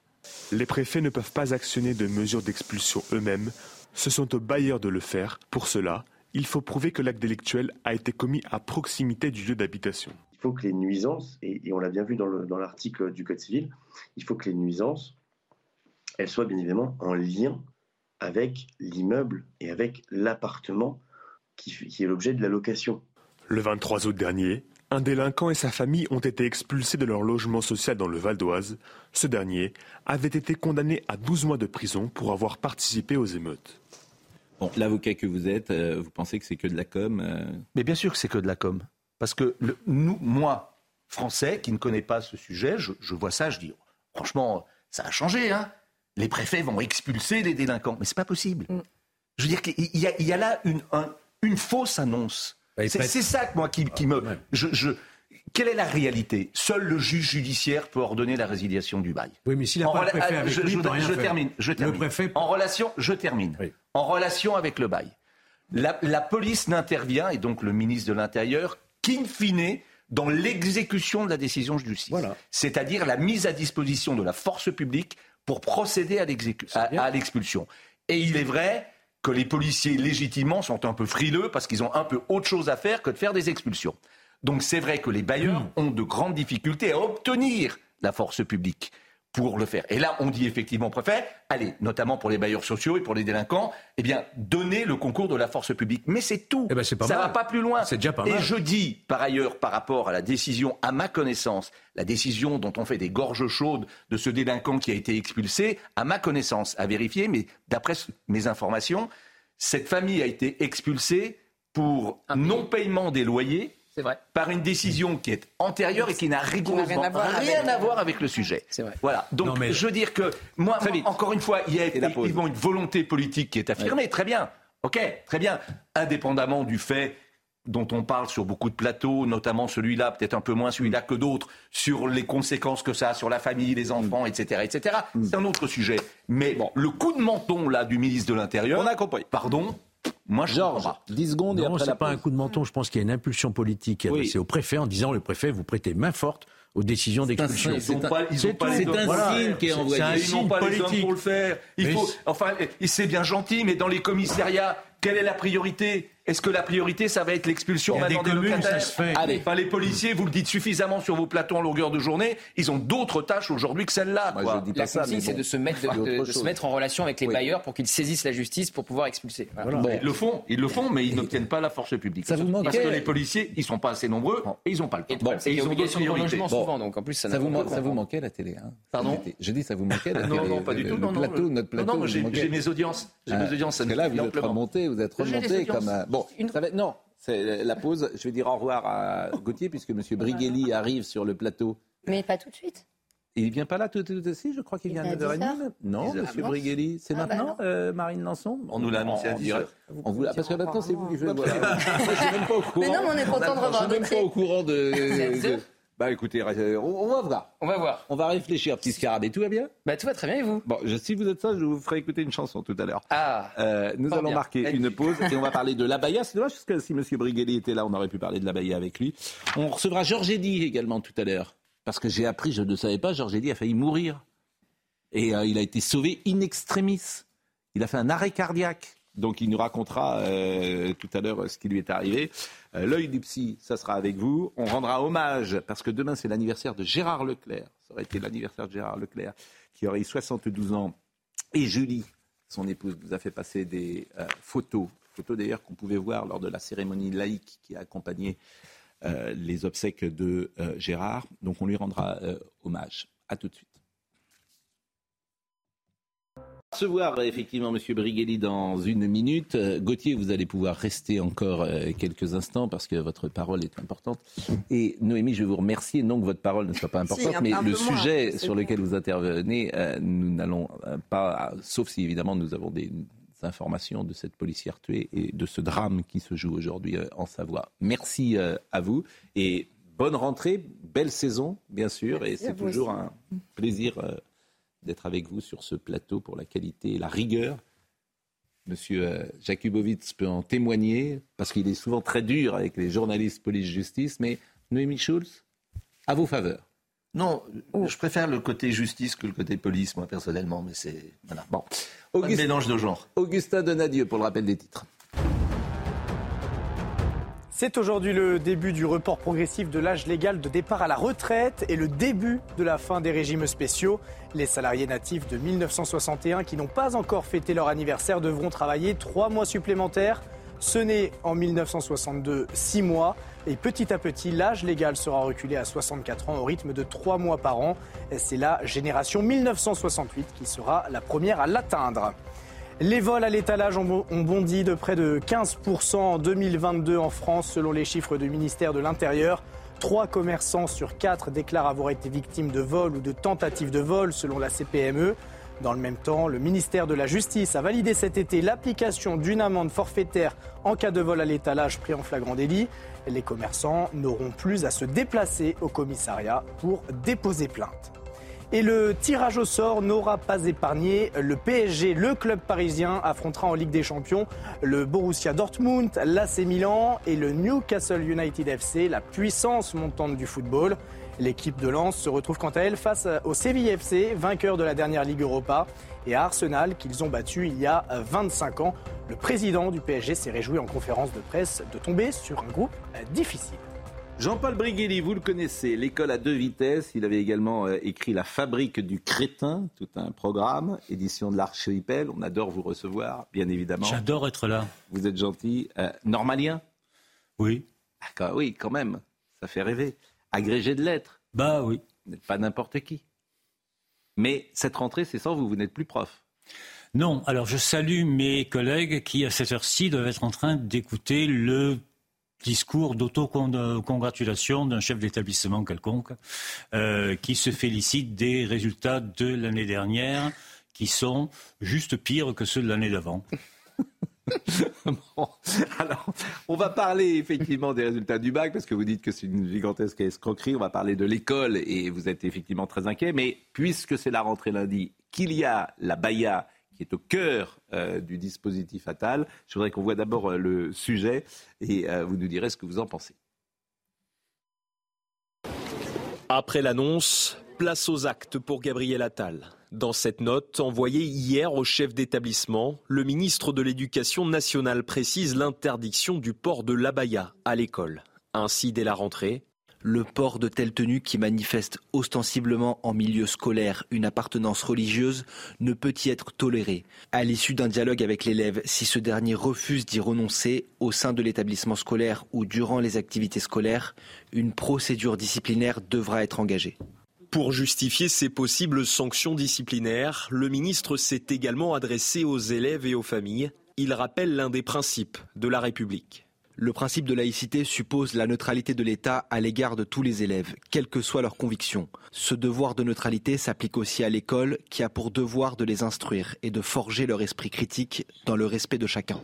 Les préfets ne peuvent pas actionner de mesures d'expulsion eux-mêmes, ce sont aux bailleurs de le faire. Pour cela, il faut prouver que l'acte délictuel a été commis à proximité du lieu d'habitation. Il faut que les nuisances, et, et on l'a bien vu dans le- dans l'article du Code civil, il faut que les nuisances, elles soient bien évidemment en lien avec l'immeuble et avec l'appartement qui, qui est l'objet de la location. Le 23 août dernier, un délinquant et sa famille ont été expulsés de leur logement social dans le Val d'Oise. Ce dernier avait été condamné à 12 mois de prison pour avoir participé aux émeutes. Bon, l'avocat que vous êtes, euh, vous pensez que c'est que de la com euh Mais bien sûr que c'est que de la com. Parce que le, nous, moi, français, qui ne connais pas ce sujet, je, je vois ça, je dis, franchement, ça a changé. Hein les préfets vont expulser les délinquants. Mais c'est pas possible. Mm. Je veux dire qu'il y, a- il y a là une, un- une fausse annonce. Bah, C'est ça que moi qui, qui me. Je, je- quelle est la réalité? Seul le juge judiciaire peut ordonner la résiliation du bail. Oui, mais s'il n'a En pas le rela- préfet ah, avec je, lui, je- il peut rien je faire. termine. Je Le préfet- En relation, je termine. En relation avec le bail, la, la police n'intervient et donc le ministre de l'Intérieur qu'in fine dans l'exécution de la décision de justice. C'est-à-dire la mise à disposition de la force publique pour procéder à l'expulsion. Et il est vrai que les policiers légitimement sont un peu frileux parce qu'ils ont un peu autre chose à faire que de faire des expulsions. Donc c'est vrai que les bailleurs ont de grandes difficultés à obtenir la force publique pour le faire. Et là, on dit effectivement au préfet, allez, notamment pour les bailleurs sociaux et pour les délinquants, eh bien, donnez le concours de la force publique. Mais c'est tout. Eh ben, c'est pas Ça mal. va pas plus loin. C'est déjà pas et je dis, par ailleurs, par rapport à la décision, à ma connaissance, la décision dont on fait des gorges chaudes de ce délinquant qui a été expulsé, à ma connaissance, à vérifier, mais d'après mes informations, cette famille a été expulsée pour non-paiement des loyers. C'est vrai. Par une décision qui est antérieure et qui n'a rigoureusement rien à voir rien avec- à voir avec le sujet. Voilà. Donc, Non, mais- je veux dire que moi, encore une fois, il y a effectivement une volonté politique qui est affirmée. Très bien. OK, très bien. Indépendamment du fait dont on parle sur beaucoup de plateaux, notamment celui-là, peut-être un peu moins celui-là que d'autres, sur les conséquences que ça a sur la famille, les enfants, etc., etc. C'est un autre sujet. Mais le coup de menton là du ministre de l'Intérieur, on a compris. Pardon, moi je Georges, 10 secondes et Non, après c'est la pas un coup de menton. Je pense qu'il y a une impulsion politique qui est Oui. adressée au préfet en disant le préfet, vous prêtez main forte aux décisions d'expulsion. Ils ont pas, ils ont pas les C'est hommes un pour le signe faire. qui est envoyé. C'est un Ils signe n'ont pas les hommes politique. pour le faire. Il Mais faut, c'est- enfin, et c'est bien gentil, mais dans les commissariats, quelle est la priorité? Est-ce que la priorité, ça va être l'expulsion maintenant des des communes, locataires ça se fait. Allez, enfin, les policiers, vous le dites suffisamment sur vos plateaux en longueur de journée, ils ont d'autres tâches aujourd'hui que celle-là. Moi, quoi. je dis La pas ça, consigne, mais c'est bon. de se mettre, de, de- de se mettre en relation avec les Oui. bailleurs pour qu'ils saisissent la justice pour pouvoir expulser. Voilà. Bon, Ils le font, ils le font, mais ils n'obtiennent pas la force publique. Ça vous Parce manquait- que les policiers, ils sont pas assez nombreux et ils n'ont pas le temps. C'est Et ils ont obligation de Bon. souvent, donc en plus ça Ça vous, man- ça bon. vous manquait la télé hein? Pardon Je dis ça vous manquait la Non, télé non, pas du le- tout. Non, non, plateau, le- notre non, plateau. non, j'ai j'ai mes audiences. J'ai Ah, mes audiences, ça parce que me là, vous êtes remonté, vous êtes J'ai remonté audiences. comme Bon, ça va être... Non, c'est la pause. Je vais dire au revoir à Gauthier, puisque M. Brigelli arrive sur le plateau. Mais pas tout de suite. Il vient pas là tout de suite Si, je crois qu'il vient à à 9h30. 10 heures. Non, 10 heures. M. Brigelli. C'est Ah, bah maintenant, euh, Marine Lançon On nous l'a annoncé à En 10 direct. heures. On vous l'a- Parce que maintenant, c'est vous qui jouez. Je suis même pas au courant. Mais non, mais on est content de Je revoir suis même pas au courant de... C'est à de- 10 heures Bah écoutez, euh, on, on va voir. On va voir. On va réfléchir, petit scarabée. Tout va bien? Bah tout va très bien et vous? Bon, je- si vous êtes ça, je vous ferai écouter une chanson tout à l'heure. Ah Euh, nous allons bien. marquer une pause et on va parler de l'abaya. C'est dommage parce que si M. Brigelli était là, on aurait pu parler de l'abaya avec lui. On recevra Georges Eddy également tout à l'heure. Parce que j'ai appris, je ne savais pas, Georges Eddy a failli mourir. Et euh, il a été sauvé in extremis. Il a fait un arrêt cardiaque. Donc il nous racontera euh, tout à l'heure ce qui lui est arrivé. Euh, L'œil du psy, ça sera avec vous. On rendra hommage, parce que demain c'est l'anniversaire de Gérard Leclerc. Ça aurait été l'anniversaire de Gérard Leclerc, qui aurait eu 72 ans. Et Julie, son épouse, nous a fait passer des euh, photos. Photos d'ailleurs qu'on pouvait voir lors de la cérémonie laïque qui a accompagné euh, les obsèques de Gérard. Donc on lui rendra hommage. À tout de suite. Recevoir effectivement M. Brigelli dans une minute. Euh, Gauthier, vous allez pouvoir rester encore euh, quelques instants parce que votre parole est importante. Et Noémie, je vais vous remercier. Non que votre parole ne soit pas importante, mais le moins, sujet sur lequel vous intervenez, euh, nous n'allons pas, sauf si évidemment nous avons des informations de cette policière tuée et de ce drame qui se joue aujourd'hui en Savoie. Merci à vous et bonne rentrée, belle saison bien sûr, Merci et c'est toujours un plaisir d'être avec vous sur ce plateau pour la qualité et la rigueur. Monsieur euh, Jakubowicz peut en témoigner, parce qu'il est souvent très dur avec les journalistes police-justice, mais Noémie Schulz, à vos faveurs. Non, je préfère le côté justice que le côté police, moi, personnellement, mais c'est. Voilà. Bon. Pas de Auguste- mélange de genres. Augustin Donadieu pour le rappel des titres. C'est aujourd'hui le début du report progressif de l'âge légal de départ à la retraite et le début de la fin des régimes spéciaux. Les salariés natifs de 1961 qui n'ont pas encore fêté leur anniversaire devront travailler trois mois supplémentaires. Ce n'est en 1962 six mois. Et petit à petit, l'âge légal sera reculé à 64 ans au rythme de trois mois par an. C'est la génération 1968 qui sera la première à l'atteindre. Les vols à l'étalage ont bondi de près de 15% en 2022 en France, selon les chiffres du ministère de l'Intérieur. Trois commerçants sur quatre déclarent avoir été victimes de vol ou de tentatives de vol, selon la CPME. Dans le même temps, le ministère de la Justice a validé cet été l'application d'une amende forfaitaire en cas de vol à l'étalage pris en flagrant délit. Les commerçants n'auront plus à se déplacer au commissariat pour déposer plainte. Et le tirage au sort n'aura pas épargné le PSG. Le club parisien affrontera en Ligue des Champions le Borussia Dortmund, l'AC Milan et le Newcastle United FC, la puissance montante du football. L'équipe de Lens se retrouve quant à elle face au Séville FC, vainqueur de la dernière Ligue Europa, et à Arsenal qu'ils ont battu il y a 25 ans. Le président du PSG s'est réjoui en conférence de presse de tomber sur un groupe difficile. Jean-Paul Briguelli, vous le connaissez, l'école à deux vitesses. Il avait également euh, écrit La fabrique du crétin, tout un programme, édition de l'Archipel. On adore vous recevoir, bien évidemment. J'adore être là. Vous êtes gentil. Euh, normalien? Oui. Ah, oui, quand même. Ça fait rêver. Agrégé de lettres? Bah oui. Vous n'êtes pas n'importe qui. Mais cette rentrée, c'est sans vous, vous n'êtes plus prof. Non, alors je salue mes collègues qui, à cette heure-ci, doivent être en train d'écouter le discours d'autocongratulation d'un chef d'établissement quelconque euh, qui se félicite des résultats de l'année dernière qui sont juste pires que ceux de l'année d'avant. alors, on va parler effectivement des résultats du bac parce que vous dites que c'est une gigantesque escroquerie. On va parler de l'école et vous êtes effectivement très inquiet. Mais puisque c'est la rentrée lundi, qu'il y a la Baïa qui est au cœur euh, du dispositif Attal. Je voudrais qu'on voit d'abord euh, le sujet et euh, vous nous direz ce que vous en pensez. Après l'annonce, place aux actes pour Gabriel Attal. Dans cette note envoyée hier au chef d'établissement, le ministre de l'Éducation nationale précise l'interdiction du port de l'abaya à l'école. Ainsi, dès la rentrée, le port de telles tenues qui manifestent ostensiblement en milieu scolaire une appartenance religieuse ne peut y être toléré. À l'issue d'un dialogue avec l'élève, si ce dernier refuse d'y renoncer au sein de l'établissement scolaire ou durant les activités scolaires, une procédure disciplinaire devra être engagée. Pour justifier ces possibles sanctions disciplinaires, le ministre s'est également adressé aux élèves et aux familles. Il rappelle l'un des principes de la République. Le principe de laïcité suppose la neutralité de l'État à l'égard de tous les élèves, quelles que soient leurs convictions. Ce devoir de neutralité s'applique aussi à l'école qui a pour devoir de les instruire et de forger leur esprit critique dans le respect de chacun.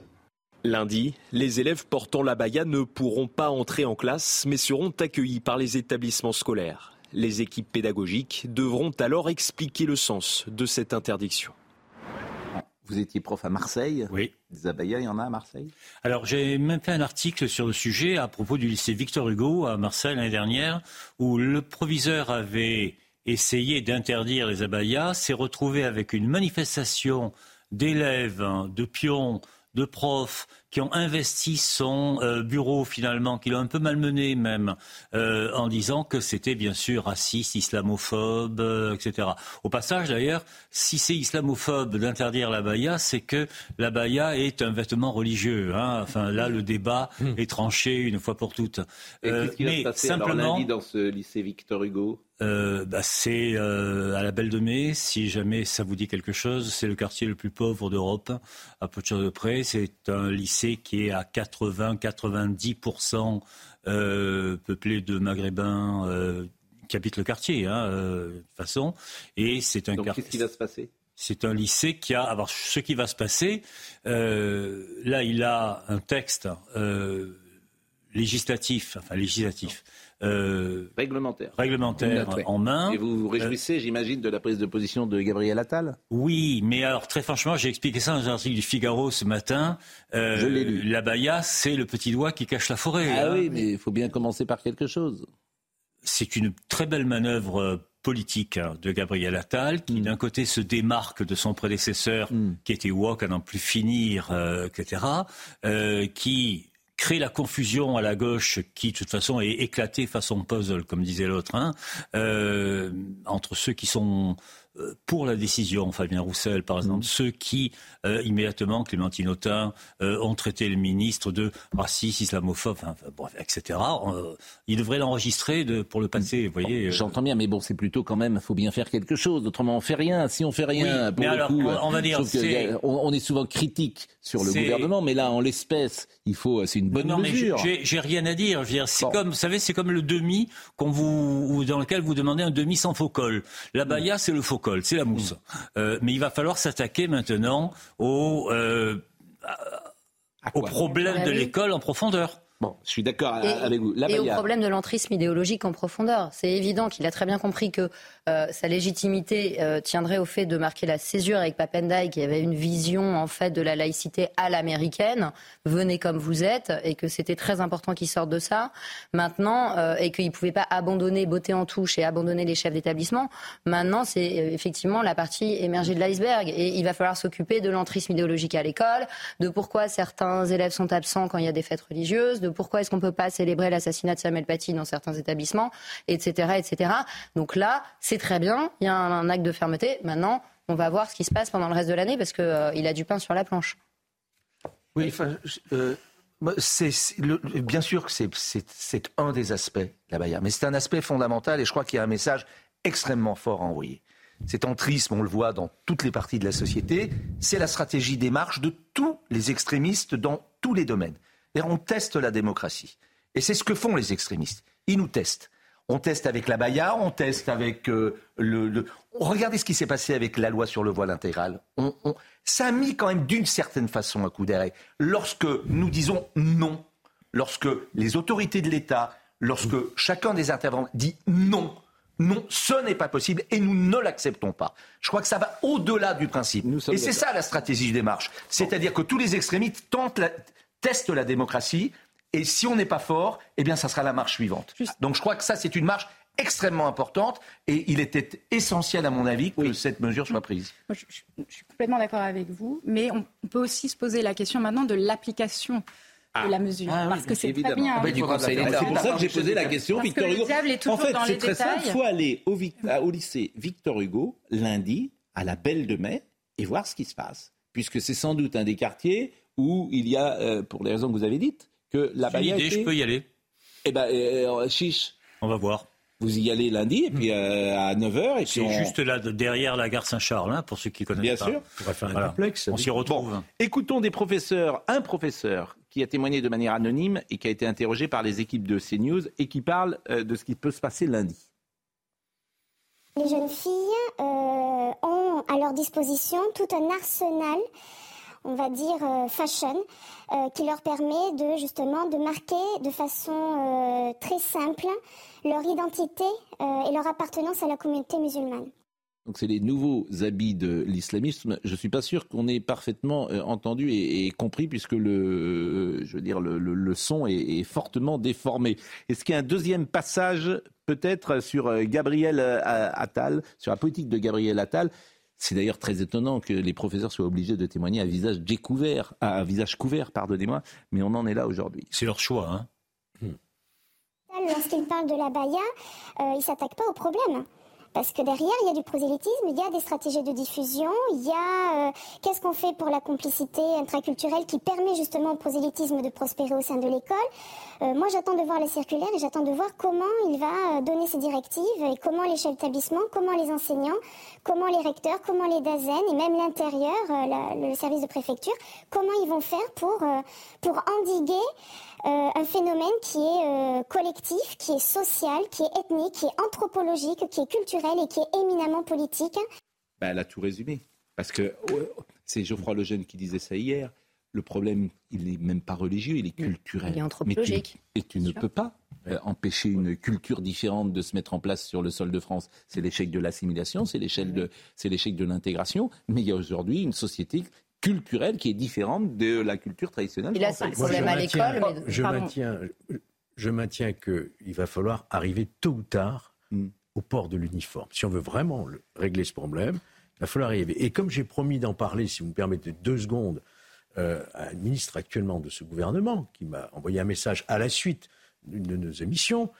Lundi, les élèves portant la baya ne pourront pas entrer en classe mais seront accueillis par les établissements scolaires. Les équipes pédagogiques devront alors expliquer le sens de cette interdiction. Vous étiez prof à Marseille. Oui. Des abayas, il y en a à Marseille? Alors, j'ai même fait un article sur le sujet à propos du lycée Victor Hugo à Marseille l'année dernière, où le proviseur avait essayé d'interdire les abayas, s'est retrouvé avec une manifestation d'élèves, de pions, de profs qui ont investi son euh, bureau finalement, qui l'ont un peu malmené même, euh, en disant que c'était bien sûr raciste, islamophobe, euh, etc. Au passage d'ailleurs, si c'est islamophobe d'interdire la baya, c'est que la baya est un vêtement religieux. Hein. Enfin là, le débat hmm. est tranché une fois pour toutes. Et qu'est-ce qui va se passer simplement, alors, dans ce lycée Victor Hugo? Euh, bah, c'est euh, à la Belle de Mai, si jamais ça vous dit quelque chose. C'est le quartier le plus pauvre d'Europe, à peu de choses près. C'est un lycée qui est à 80-90% euh, peuplé de Maghrébins euh, qui habitent le quartier, hein, de toute façon. Et c'est un Donc, qu'est-ce qui va se passer? C'est un lycée qui a. Alors, ce qui va se passer, là, il a un texte législatif, enfin législatif, euh, réglementaire, réglementaire en main. Et vous vous réjouissez, j'imagine, de la prise de position de Gabriel Attal? Oui, mais alors très franchement, j'ai expliqué ça dans un article du Figaro ce matin. Euh, Je l'ai lu. La baya, c'est le petit doigt qui cache la forêt. Ah oui, mais il faut bien commencer par quelque chose. C'est une très belle manœuvre euh, politique hein, de Gabriel Attal, qui d'un côté se démarque de son prédécesseur, mm. qui était wok à n'en plus finir, euh, etc., euh, qui crée la confusion à la gauche qui, de toute façon, est éclatée façon puzzle, comme disait l'autre, hein, euh, entre ceux qui sont pour la décision, Fabien Roussel, par exemple, mm. ceux qui, euh, immédiatement, Clémentine Autain, euh, ont traité le ministre de raciste, islamophobe, enfin, bref, etc., ils devraient l'enregistrer de, pour le passé, vous voyez. J'entends bien, mais bon, c'est plutôt quand même, il faut bien faire quelque chose, autrement on fait rien. Si on fait rien, pour mais alors, on, va dire, on, est souvent critique sur le gouvernement, mais là, en l'espèce, il faut, c'est une bonne non, mesure. Mais j'ai rien à dire. C'est comme, vous savez, c'est comme le demi qu'on vous, dans lequel vous demandez un demi sans faux col. La baya, c'est le faux col, c'est la mousse. Mm. Euh, mais il va falloir s'attaquer maintenant au, euh, au problème de l'école en profondeur. Bon, je suis d'accord avec vous. et au problème de l'entrisme idéologique en profondeur. C'est évident qu'il a très bien compris que euh, sa légitimité euh, tiendrait au fait de marquer la césure avec Papendai, qui avait une vision en fait de la laïcité à l'américaine, venez comme vous êtes, et que c'était très important qu'il sorte de ça. Maintenant, euh, et qu'il ne pouvait pas abandonner, botter en touche et abandonner les chefs d'établissement. Maintenant, c'est effectivement la partie émergée de l'iceberg, et il va falloir s'occuper de l'entrisme idéologique à l'école, de pourquoi certains élèves sont absents quand il y a des fêtes religieuses, de pourquoi est-ce qu'on ne peut pas célébrer l'assassinat de Samuel Paty dans certains établissements, etc., etc. Donc là, c'est très bien, il y a un, acte de fermeté. Maintenant, on va voir ce qui se passe pendant le reste de l'année parce qu'il euh, a du pain sur la planche. Oui, euh, bien sûr que c'est un des aspects, la Baïa, mais c'est un aspect fondamental et je crois qu'il y a un message extrêmement fort à envoyer. Cet entrisme, on le voit dans toutes les parties de la société, c'est la stratégie des marches de tous les extrémistes dans tous les domaines. Et on teste la démocratie. Et c'est ce que font les extrémistes. Ils nous testent. On teste avec la Baïa, on teste avec euh, le, Regardez ce qui s'est passé avec la loi sur le voile intégral. On, Ça a mis quand même d'une certaine façon un coup d'arrêt. Lorsque nous disons non, lorsque les autorités de l'État, lorsque chacun des intervenants dit non, non, ce n'est pas possible et nous ne l'acceptons pas. Je crois que ça va au-delà du principe. Et c'est ça la stratégie des marches. C'est-à-dire que tous les extrémistes tentent testent la démocratie et si on n'est pas fort, eh bien, ça sera la marche suivante. Donc, je crois que ça, c'est une marche extrêmement importante et il était essentiel, à mon avis, que cette mesure soit prise. je, suis complètement d'accord avec vous, mais on, peut aussi se poser la question maintenant de l'application. de ah. la mesure. Ah parce que c'est très bien. Ah, c'est pour ça que j'ai posé la question, Victor Hugo. en fait, c'est très simple. Il faut aller au, au, lycée Victor Hugo lundi à la Belle de Mai et voir ce qui se passe. Puisque c'est sans doute un des quartiers où il y a, euh, pour les raisons que vous avez dites, que la Une idée, je peux y aller. Eh ben, euh, euh, chiche. On va voir. Vous y allez lundi, et puis euh, à 9h. C'est juste là, derrière la gare Saint-Charles, hein, pour ceux qui connaissent Bien pas. Bien sûr. On va faire un complexe. On s'y retrouve. écoutons des professeurs, un professeur qui a témoigné de manière anonyme et qui a été interrogé par les équipes de CNews et qui parle de ce qui peut se passer lundi. Les jeunes filles ont à leur disposition tout un arsenal on va dire, euh, fashion, euh, qui leur permet de justement de marquer de façon euh, très simple leur identité et leur appartenance à la communauté musulmane. Donc c'est les nouveaux habits de l'islamisme. Je suis pas sûr qu'on ait parfaitement entendu et, compris puisque le, je veux dire, le, son est, fortement déformé. Est-ce qu'il y a un deuxième passage peut-être sur Gabriel Attal, sur la politique de Gabriel Attal? C'est d'ailleurs très étonnant que les professeurs soient obligés de témoigner à visage découvert, à visage couvert, pardonnez-moi, mais on en est là aujourd'hui. C'est leur choix, hein Lorsqu'il parle de la Baïa, euh, il ne s'attaque pas au problème. Parce que derrière, il y a du prosélytisme, il y a des stratégies de diffusion, il y a euh, qu'est-ce qu'on fait pour la complicité intraculturelle qui permet justement au prosélytisme de prospérer au sein de l'école. Euh, moi, j'attends de voir la circulaire et j'attends de voir comment il va euh, donner ses directives et comment les chefs d'établissement, comment les enseignants, comment les recteurs, comment les DAZEN et même l'intérieur, le service de préfecture, comment ils vont faire pour, pour endiguer un phénomène qui est euh, collectif, qui est social, qui est ethnique, qui est anthropologique, qui est culturel et qui est éminemment politique. Ben, elle a tout résumé. Parce que c'est Geoffroy Lejeune qui disait ça hier. Le problème, il n'est même pas religieux, il est culturel. Il est anthropologique. et tu ne peux pas euh, empêcher une culture différente de se mettre en place sur le sol de France. C'est l'échec de l'assimilation, c'est l'échec de, c'est l'échec de l'intégration. Mais il y a aujourd'hui une société culturelle qui est différente de la culture traditionnelle. Il a un problème à l'école. Mais... Je maintiens, je maintiens qu'il va falloir arriver tôt ou tard hmm. au port de l'uniforme. Si on veut vraiment régler ce problème, il va falloir arriver. Et comme j'ai promis d'en parler, si vous me permettez deux secondes, euh, à un ministre actuellement de ce gouvernement, qui m'a envoyé un message à la suite d'une de nos émissions,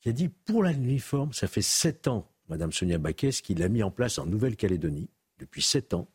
qui a dit pour l'uniforme, ça fait sept ans Madame Sonia Baquès, qui l'a mis en place en Nouvelle-Calédonie depuis 7 ans,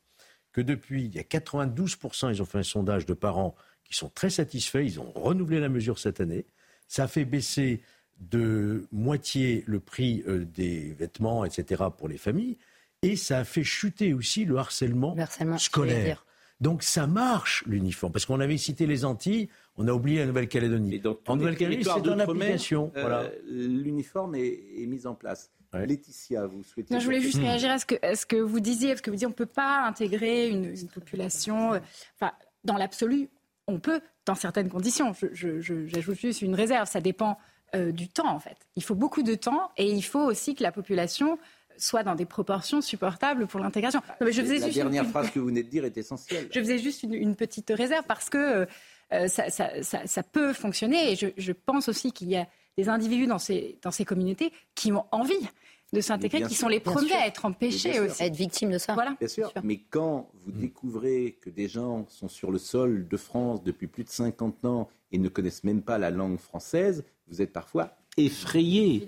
que depuis, il y a 92%, ils ont fait un sondage de parents qui sont très satisfaits, ils ont renouvelé la mesure cette année. Ça a fait baisser de moitié le prix euh, des vêtements, etc., pour les familles, et ça a fait chuter aussi le harcèlement, scolaire. Donc ça marche l'uniforme, parce qu'on avait cité les Antilles, on a oublié la Nouvelle-Calédonie. En Nouvelle-Calédonie, c'est en application. Euh, l'uniforme est, mis en place. Laetitia, vous souhaitez. Non, je voulais juste réagir à ce, que, ce que vous disiez, parce que vous disiez on ne peut pas intégrer une, population. Euh, enfin, dans l'absolu, on peut, dans certaines conditions. J'ajoute juste une réserve, ça dépend euh, du temps en fait. Il faut beaucoup de temps et il faut aussi que la population soit dans des proportions supportables pour l'intégration. La dernière phrase que vous venez de dire est essentielle. Je faisais juste une, petite réserve parce que euh, ça, peut fonctionner et je, pense aussi qu'il y a des individus dans ces, dans ces communautés qui ont envie de s'intégrer, qui sont les premiers à être empêchés aussi. À être victimes de ça. Voilà. Bien sûr. Mais quand vous découvrez que des gens sont sur le sol de France depuis plus de 50 ans et ne connaissent même pas la langue française, vous êtes parfois effrayé,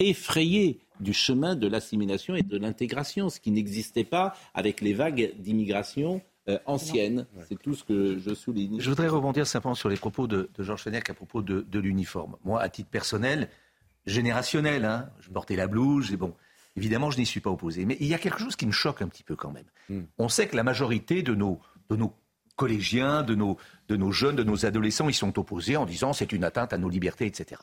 effrayé du chemin de l'assimilation et de l'intégration, ce qui n'existait pas avec les vagues d'immigration euh, anciennes. C'est tout ce que je souligne. Je voudrais rebondir simplement sur les propos de, Georges Fenech à propos de, l'uniforme. Moi, à titre personnel, générationnel, hein, je portais la blouse, et bon, évidemment, je n'y suis pas opposé. Mais il y a quelque chose qui me choque un petit peu quand même. Hmm. On sait que la majorité de nos, de nos collégiens, de nos, de nos jeunes, de nos adolescents, ils sont opposés en disant c'est une atteinte à nos libertés, etc.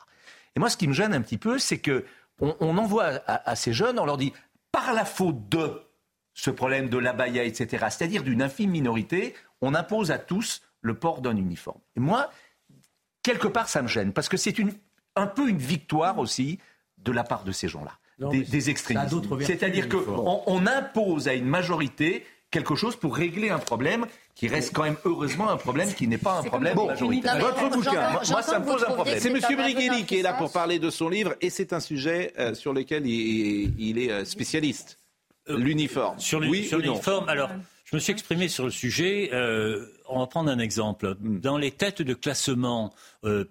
Et moi, ce qui me gêne un petit peu, c'est que on, envoie à, ces jeunes, on leur dit par la faute de ce problème de l'abaya, etc., c'est-à-dire d'une infime minorité, on impose à tous le port d'un uniforme. Et moi, quelque part, ça me gêne, parce que c'est un peu une victoire aussi de la part de ces gens-là, des, extrémistes. C'est-à-dire qu'on impose à une majorité quelque chose pour régler un problème qui reste quand même heureusement un problème qui n'est pas un problème bon, majoritaire. Votre bouquin, moi, ça me pose un problème. C'est M. Brighelli qui est là pour parler de son livre et c'est un sujet euh, sur lequel il, est euh, spécialiste. Euh, l'uniforme. Sur l'uniforme, alors je me suis exprimé sur le sujet. on va prendre un exemple. Hmm. Dans les têtes de classement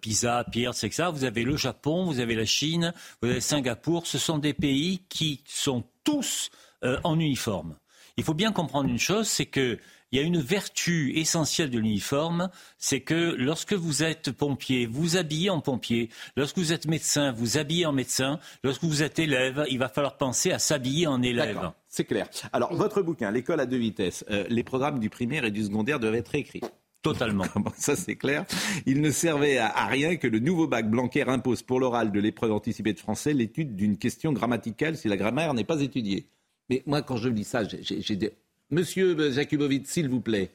PISA, Pierce, etc., vous avez le Japon, vous avez la Chine, vous avez Singapour. Ce sont des pays qui sont tous en uniforme. Il faut bien comprendre une chose, c'est que il y a une vertu essentielle de l'uniforme, c'est que lorsque vous êtes pompier, vous habillez en pompier. Lorsque vous êtes médecin, vous habillez en médecin. Lorsque vous êtes élève, il va falloir penser à s'habiller en élève. C'est clair. Alors, votre bouquin, L'école à deux vitesses, euh, les programmes du primaire et du secondaire doivent être écrits. Totalement. Ça, c'est clair. Il ne servait à, rien que le nouveau bac Blanquer impose pour l'oral de l'épreuve anticipée de français l'étude d'une question grammaticale si la grammaire n'est pas étudiée. Mais moi, quand je lis ça, j'ai des... Monsieur Jakubowicz, s'il vous plaît.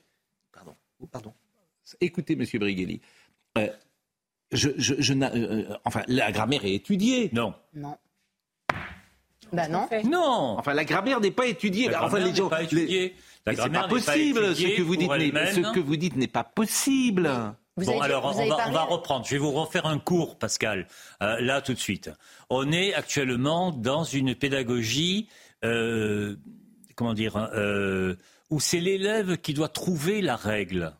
Pardon. Oh, pardon. Écoutez, Monsieur. Euh, je, je, euh, euh, enfin, la grammaire est étudiée. Non. Non. Bah non. Non. Enfin, la grammaire n'est pas étudiée. La enfin, les gens, pas étudiée. La c'est pas possible. ce que vous dites, ce que vous dites n'est pas possible. bon, alors on, va, on, va, reprendre. Je vais vous refaire un cours, Pascal, là tout de suite. On est actuellement dans une pédagogie euh, comment dire, euh, où c'est l'élève qui doit trouver la règle.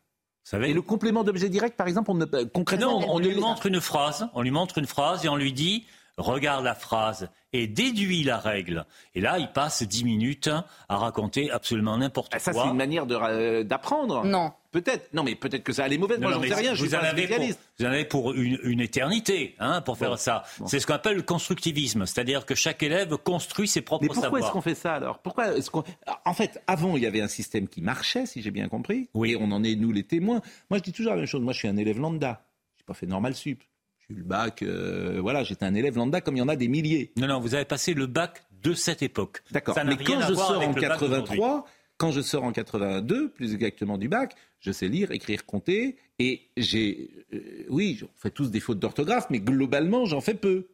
Vous savez Et le complément d'objet direct, par exemple, on ne, concrètement, on, lui montre une phrase, on lui montre une phrase et on lui dit regarde la phrase et déduis la règle. Et là, il passe dix minutes à raconter absolument n'importe quoi. Ça, c'est une manière euh, d'apprendre. Non. Peut-être. Non, mais peut-être que ça allait mauvais. Moi, j'en sais rien. Je vous, en avez pour, vous en avez pour une, éternité hein, pour faire ça. C'est ce qu'on appelle le constructivisme. C'est-à-dire que chaque élève construit ses propres savoirs. Mais pourquoi est-ce qu'on fait ça alors? Pourquoi qu'on... En fait, avant, il y avait un système qui marchait, si j'ai bien compris. Oui. Et on en est, nous, les témoins. Moi, je dis toujours la même chose. Moi, je suis un élève lambda. Je n'ai pas fait normal sup. J'ai eu le bac. Euh, voilà, j'étais un élève lambda comme il y en a des milliers. Non, non, vous avez passé le bac de cette époque. D'accord. Mais quand je sors en 83 quand je sors en 82, plus exactement du bac, je sais lire, écrire, compter, et j'ai, euh, oui, on fait tous des fautes d'orthographe, mais globalement, j'en fais peu.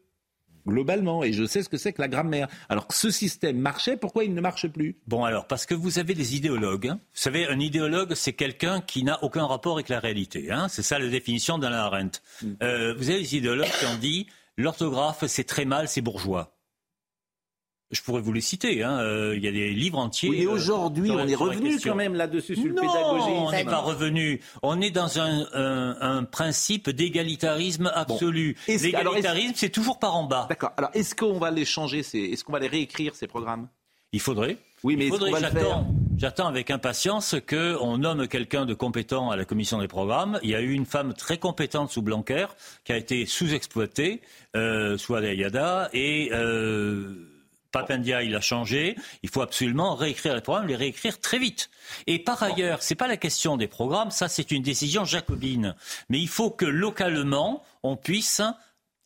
Globalement, et je sais ce que c'est que la grammaire. Alors ce système marchait, pourquoi il ne marche plus? Bon, alors, parce que vous avez des idéologues. Hein. Vous savez, un idéologue, c'est quelqu'un qui n'a aucun rapport avec la réalité. Hein. C'est ça la définition d'Alain Arendt. Mm. Euh, vous avez des idéologues qui ont dit l'orthographe, c'est très mal, c'est bourgeois. Je pourrais vous les citer. Hein. Euh, il y a des livres entiers. Oui, et aujourd'hui, on est revenu quand même là-dessus sur le pédagogie. On n'est pas revenu. On est dans un, un, principe d'égalitarisme absolu. L'égalitarisme, c'est toujours par en bas. D'accord. Alors, est-ce qu'on va les changer Est-ce qu'on va les réécrire ces programmes? Il faudrait. Oui, mais j'attends, j'attends avec impatience qu'on nomme quelqu'un de compétent à la commission des programmes. Il y a eu une femme très compétente sous Blanquer qui a été sous-exploitée, euh, sous Adayada, et euh, Papendia, il a changé. Il faut absolument réécrire les programmes, les réécrire très vite. Et par ailleurs, c'est pas la question des programmes, ça c'est une décision jacobine. Mais il faut que localement, on puisse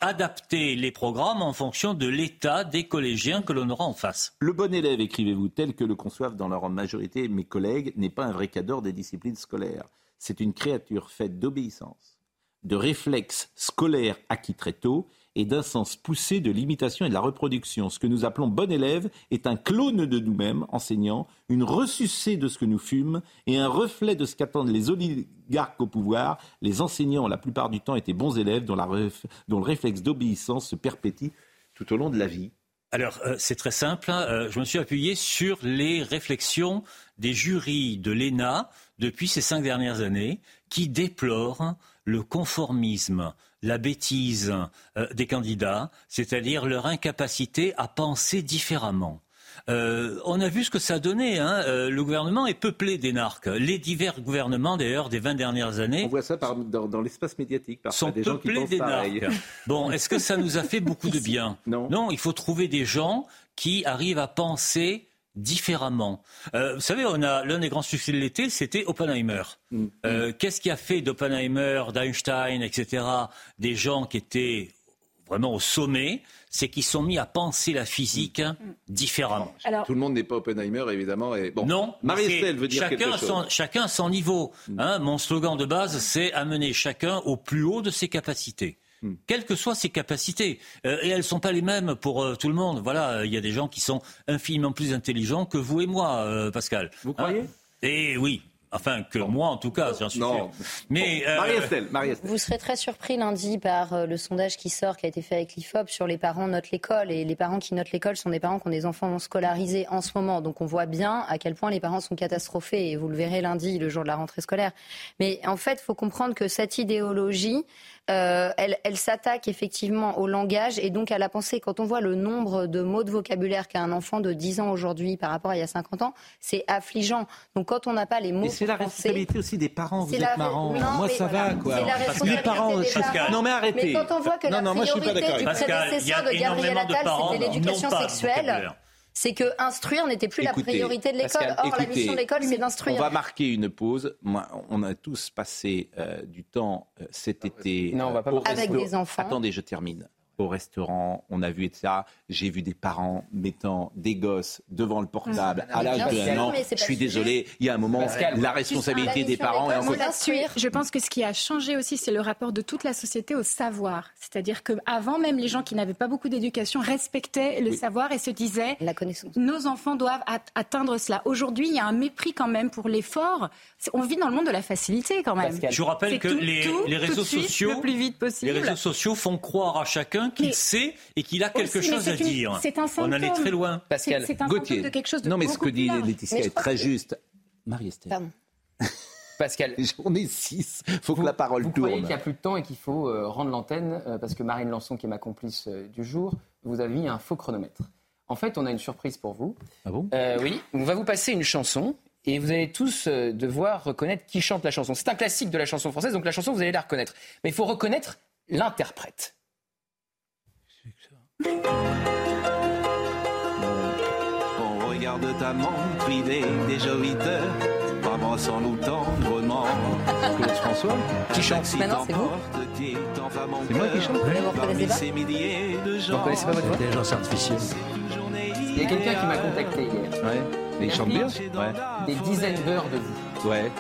adapter les programmes en fonction de l'état des collégiens que l'on aura en face. Le bon élève, écrivez-vous, tel que le conçoivent dans leur majorité mes collègues, n'est pas un vrai cadre des disciplines scolaires. C'est une créature faite d'obéissance, de réflexes scolaires acquis très tôt et d'un sens poussé de l'imitation et de la reproduction. Ce que nous appelons bon élève est un clone de nous-mêmes, enseignants, une ressucée de ce que nous fûmes et un reflet de ce qu'attendent les oligarques au pouvoir. Les enseignants, la plupart du temps, étaient bons élèves dont, le réflexe d'obéissance se perpétue tout au long de la vie. Alors, euh, c'est très simple. Hein. Euh, je me suis appuyé sur les réflexions des jurys de l'ENA depuis ces cinq dernières années qui déplorent le conformisme la bêtise euh, des candidats, c'est-à-dire leur incapacité à penser différemment. Euh, on a vu ce que ça a donné. Hein. Euh, le gouvernement est peuplé d'énarques. Les divers gouvernements, d'ailleurs, des 20 dernières années. On voit ça dans, l'espace médiatique. Sont des peuplés d'énarques. Bon, est-ce que ça nous a fait beaucoup de bien? Non. Non, il faut trouver des gens qui arrivent à penser différemment. Euh, vous savez, on a l'un des grands succès de l'été, c'était Oppenheimer. Mm. Euh, qu'est-ce qui a fait d'Oppenheimer, d'Einstein, etc., des gens qui étaient vraiment au sommet? C'est qu'ils sont mis à penser la physique mm. différemment. Tout le monde n'est pas Oppenheimer, évidemment. Et bon. Non, Marie-Estelle veut dire chacun quelque chose. Son, chacun son niveau. Mm. Hein. mon slogan de base, c'est amener chacun au plus haut de ses capacités. Hmm. quelles que soient ses capacités. Euh, et elles ne sont pas les mêmes pour euh, tout le monde. Voilà, il y a des gens qui sont infiniment plus intelligents que vous et moi, euh, Pascal. Vous croyez? Et oui. Enfin, que moi, en tout cas, j'en suis non. Mais Marie-Estelle, Marie Vous serez très surpris lundi par le sondage qui sort, qui a été fait avec l'IFOP sur les parents notent l'école. Et les parents qui notent l'école sont des parents qui ont des enfants scolarisés en ce moment. Donc on voit bien à quel point les parents sont catastrophés. Et vous le verrez lundi, le jour de la rentrée scolaire. Mais en fait, il faut comprendre que cette idéologie, euh, elle, s'attaque effectivement au langage et donc à la pensée. Quand on voit le nombre de mots de vocabulaire qu'a un enfant de 10 ans aujourd'hui par rapport à il y a 50 ans, c'est affligeant. Donc quand on n'a pas les mots. c'est la responsabilité aussi des parents. Vous êtes marrants. Moi, ça va, quoi. Parce que les parents. Non, mais arrêtez. Mais quand on voit que la priorité du prédécesseur de Gabriel Attal, c'était l'éducation sexuelle c'est que instruire n'était plus la priorité de l'école. Or, la mission de l'école, c'est d'instruire. On va marquer une pause. Moi, on a tous passé euh, du temps euh, cet été. Non, on va pas avec des enfants. Attendez, je termine au restaurant, on a vu et ça. J'ai vu des parents mettant des gosses devant le portable à l'âge de un an. Je suis désolé, il y a un moment, la responsabilité des parents est en Je pense que ce qui a changé aussi, c'est le rapport de toute la société au savoir. C'est-à-dire qu'avant même, les gens qui n'avaient pas beaucoup d'éducation respectaient le savoir et se disaient la connaissance. Nos enfants doivent atteindre cela. Aujourd'hui, il y a un mépris quand même pour l'effort. On vit dans le monde de la facilité quand même. Je vous rappelle que les, les réseaux sociaux, le plus vite possible. les réseaux sociaux font croire à chacun qu'il sait et qu'il a quelque chose à dire. On en est très loin. Pascal c'est un Gauthier. de quelque chose de Non, mais ce que dit Laetitia est très juste. Marie-Estelle. Pardon. Pascal. On est six. Il faut que la parole vous tourne. Vous croyez qu'il n'y a plus de temps et qu'il faut euh, rendre l'antenne euh, parce que Marine Lançon, qui est ma complice euh, du jour, vous avez mis un faux chronomètre. En fait, on a une surprise pour vous. Ah bon? Oui. On va vous passer une chanson et vous allez tous devoir reconnaître qui chante la chanson. C'est un classique de la chanson française, donc la chanson, vous allez la reconnaître. Mais il faut reconnaître l'interprète. On regarde ta montre, il est déjà 8 heures. Embrassons-nous tendrement. Claude François Qui chante Maintenant, c'est vous C'est moi qui chante Vous reconnaissez pas Vous reconnaissez pas votre voix L'intelligence artificielle. Il y a quelqu'un qui m'a contacté hier. Ouais. Et il chante bien Ouais. Des dizaines d'heures de vous. Ouais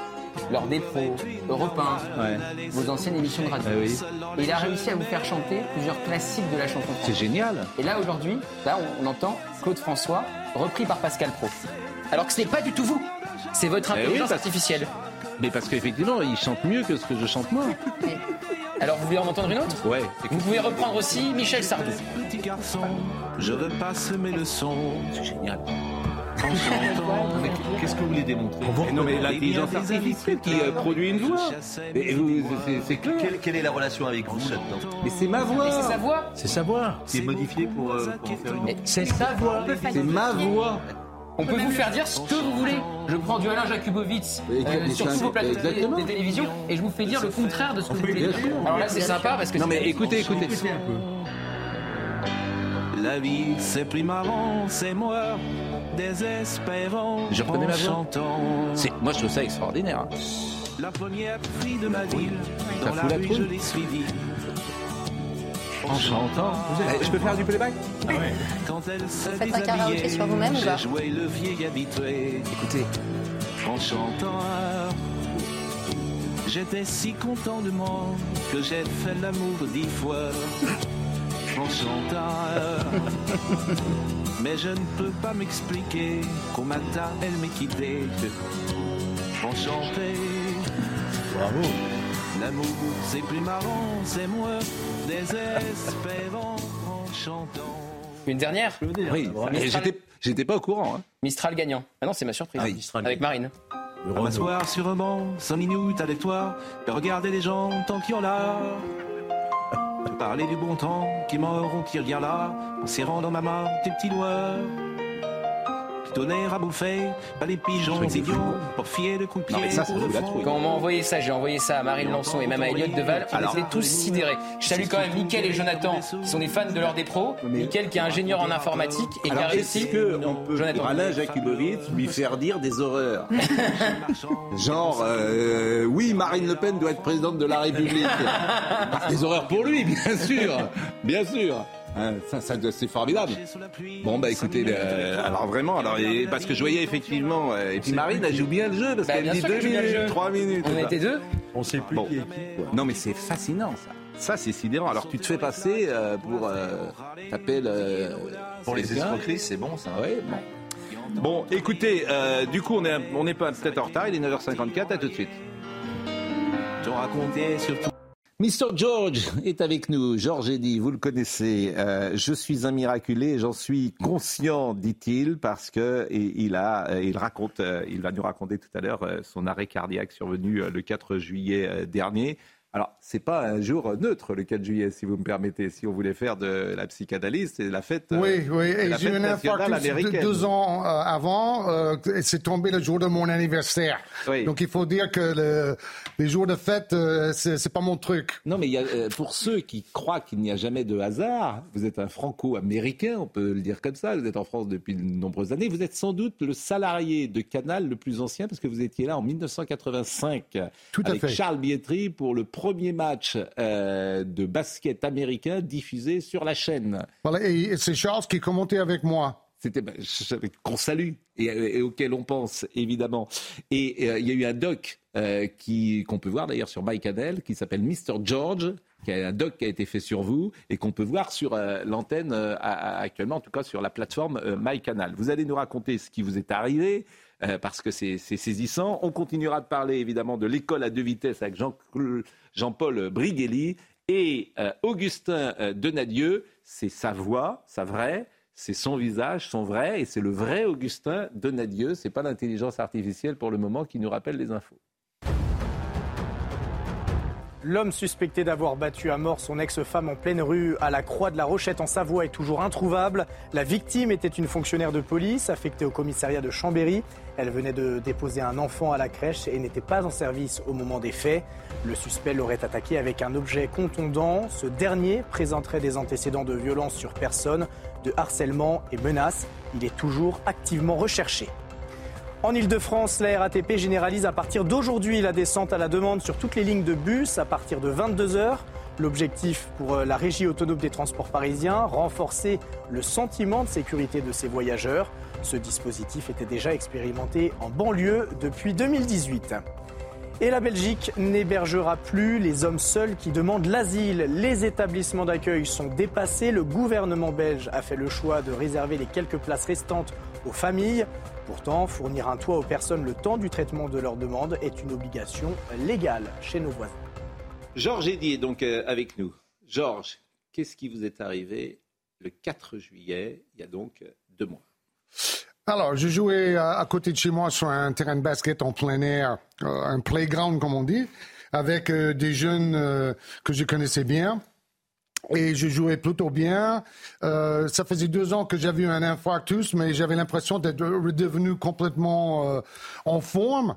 des pros, Europe 1, vos anciennes émissions de radio. Ah Et il a réussi à vous faire chanter plusieurs classiques de la chanson C'est génial. Et là, aujourd'hui, là, on, entend Claude François, repris par Pascal Pro. Alors que ce n'est pas du tout vous. C'est votre eh intelligence artificielle. Mais parce qu'effectivement, il chante mieux que ce que je chante moi. Alors vous voulez en entendre une autre? Ouais. Vous pouvez reprendre aussi Michel Sardou. Petit garçon, je veux pas semer le son. C'est génial. Qu'est-ce que vous voulez démontrer Et non, mais l'intelligence artificielle qui euh, produit une voix. Et vous, c'est- c'est clair. Quelle, quelle est la relation avec vous là-dedans Mais c'est ma voix. C'est sa voix C'est sa voix. C'est modifié pour, euh, pour en faire une autre. C'est sa voix. C'est ma voix. On peut vous faire dire ce que vous voulez. Je prends du Alain Jakubowicz euh, sur tous vos plateaux de, télévision et je vous fais dire le contraire de ce que vous voulez. sûr. Alors là, c'est sympa parce que Non mais écoutez, écoutez. La vie, c'est plus marrant, c'est moi, désespérant. Je reconnais ma voix. chantant. C'est- Moi je trouve ça extraordinaire. hein. La première fille de ma ville, Ça dans fout la la rue, trouille. je l'ai suivie. En chantant. Je peux faire du playback? Quand elle s'est faites un karaoké déshabillée, sur vous-même ou pas J'ai joué le vieil habitué. Écoutez. En chantant. J'étais si content de moi que j'ai fait l'amour dix fois. En chantant. Mais je ne peux pas m'expliquer qu'au matin elle m'ait quitté. Enchanté. Bravo. L'amour c'est plus marrant, c'est moi, désespérant en chantant. Une dernière Oui. J'étais, j'étais pas au courant. hein. Mistral gagnant. Ah non, c'est ma surprise. Ah oui, Mistral Avec Marine. À m'asseoir sur un banc, 5 minutes avec toi, et regarder les gens tant qu'ils ont là. Parler du bon temps qui m'auront qui revient là, en serrant dans ma main tes petits doigts. Donner à bouffer, pas les pigeons idiots, pour fier de Non, mais ça, le la trouille. Quand on m'a envoyé ça, j'ai envoyé ça à Marine Lançon et même à Elliot Deval. On Alors- était tous sidérés. Je salue quand même Mickaël et Jonathan, qui sont des fans de l'heure des pros. Mickaël qui est ingénieur en informatique et qui a Alors réussi. est-ce qu'on peut, Jonathan. pour Alain Jakubowicz, lui faire dire des horreurs Genre, euh, oui, Marine Le Pen doit être présidente de la République. des horreurs pour lui, bien sûr, bien sûr. Hein, ça, ça, c'est formidable. Bon bah écoutez, euh, alors vraiment, alors et- parce que je voyais effectivement, euh, et puis Marine, elle joue bien le jeu parce Bah, qu'elle dit sûr deux qu'elle joue bien le minutes, jeu. trois minutes. On était deux. On sait plus Bon. qui est qui. Non mais c'est fascinant ça. Ça c'est sidérant. Alors tu te fais passer euh, pour euh, t'appelles euh, Pour les escroqueries, c'est bon ça. Ouais, bon. Bon, écoutez, euh, du coup, on est, on n'est pas peut-être en retard, il est 9h54, à tout de suite. Te raconter surtout. Mr. George est avec nous. George Eddy, vous le connaissez. Euh, je suis un miraculé, j'en suis conscient, dit-il, parce que et- il a, euh, il raconte, euh, il va nous raconter tout à l'heure son arrêt cardiaque survenu le 4 juillet dernier. Alors, c'est pas un jour neutre, le 4 juillet, si vous me permettez. Si on voulait faire de la psychanalyse, c'est la fête. euh, Oui, oui. c'est Et j'ai eu un infarctus deux, ans euh, avant. euh, et c'est tombé le jour de mon anniversaire. Oui. Donc il faut dire que le- les jours de fête, euh, c'est pas mon truc. Non, mais il y a, euh, pour ceux qui croient qu'il n'y a jamais de hasard, vous êtes un franco-américain, on peut le dire comme ça, vous êtes en France depuis de nombreuses années, vous êtes sans doute le salarié de Canal le plus ancien, parce que vous étiez là en 1985 Tout à avec fait. Charles Bietri pour le premier match euh, de basket américain diffusé sur la chaîne. Voilà, et, c'est Charles qui commentait avec moi. C'était ben, qu'on salue et, et auquel on pense évidemment. Et euh, il y a eu un doc euh, qui qu'on peut voir d'ailleurs sur MyCanal qui s'appelle Mr George, qui est un doc qui a été fait sur vous et qu'on peut voir sur euh, l'antenne actuellement, en tout cas sur la plateforme MyCanal. Vous allez nous raconter ce qui vous est arrivé. Euh, parce que c'est saisissant. On continuera de parler évidemment de l'école à deux vitesses avec Jean- Jean-Paul Briguelli et euh, Augustin euh, Donadieu. C'est sa voix, sa vraie, c'est son visage, son vrai, et c'est le vrai Augustin Donadieu. C'est pas l'intelligence artificielle pour le moment qui nous rappelle les infos. L'homme suspecté d'avoir battu à mort son ex-femme en pleine rue à la Croix de la Rochette en Savoie est toujours introuvable. La victime était une fonctionnaire de police affectée au commissariat de Chambéry. Elle venait de déposer un enfant à la crèche et n'était pas en service au moment des faits. Le suspect l'aurait attaqué avec un objet contondant. Ce dernier présenterait des antécédents de violence sur personne, de harcèlement et menaces. Il est toujours activement recherché. En Ile-de-France, la RATP généralise à partir d'aujourd'hui la descente à la demande sur toutes les lignes de bus à partir de 22h. L'objectif pour euh, la régie autonome des transports parisiens, renforcer le sentiment de sécurité de ses voyageurs. Ce dispositif était déjà expérimenté en banlieue depuis 2018. Et la Belgique n'hébergera plus les hommes seuls qui demandent l'asile. Les établissements d'accueil sont dépassés. Le gouvernement belge a fait le choix de réserver les quelques places restantes aux familles. Pourtant, fournir un toit aux personnes le temps du traitement de leurs demandes est une obligation légale chez nos voisins. Georges Eddy est donc euh, avec nous. Georges, qu'est-ce qui vous est arrivé le 4 juillet, il y a donc euh, deux mois? Alors, je jouais à, côté de chez moi sur un terrain de basket en plein air, un playground comme on dit, avec des jeunes que je connaissais bien et je jouais plutôt bien. Euh, ça faisait deux ans que j'avais eu un infarctus, mais j'avais l'impression d'être redevenu complètement euh, en forme.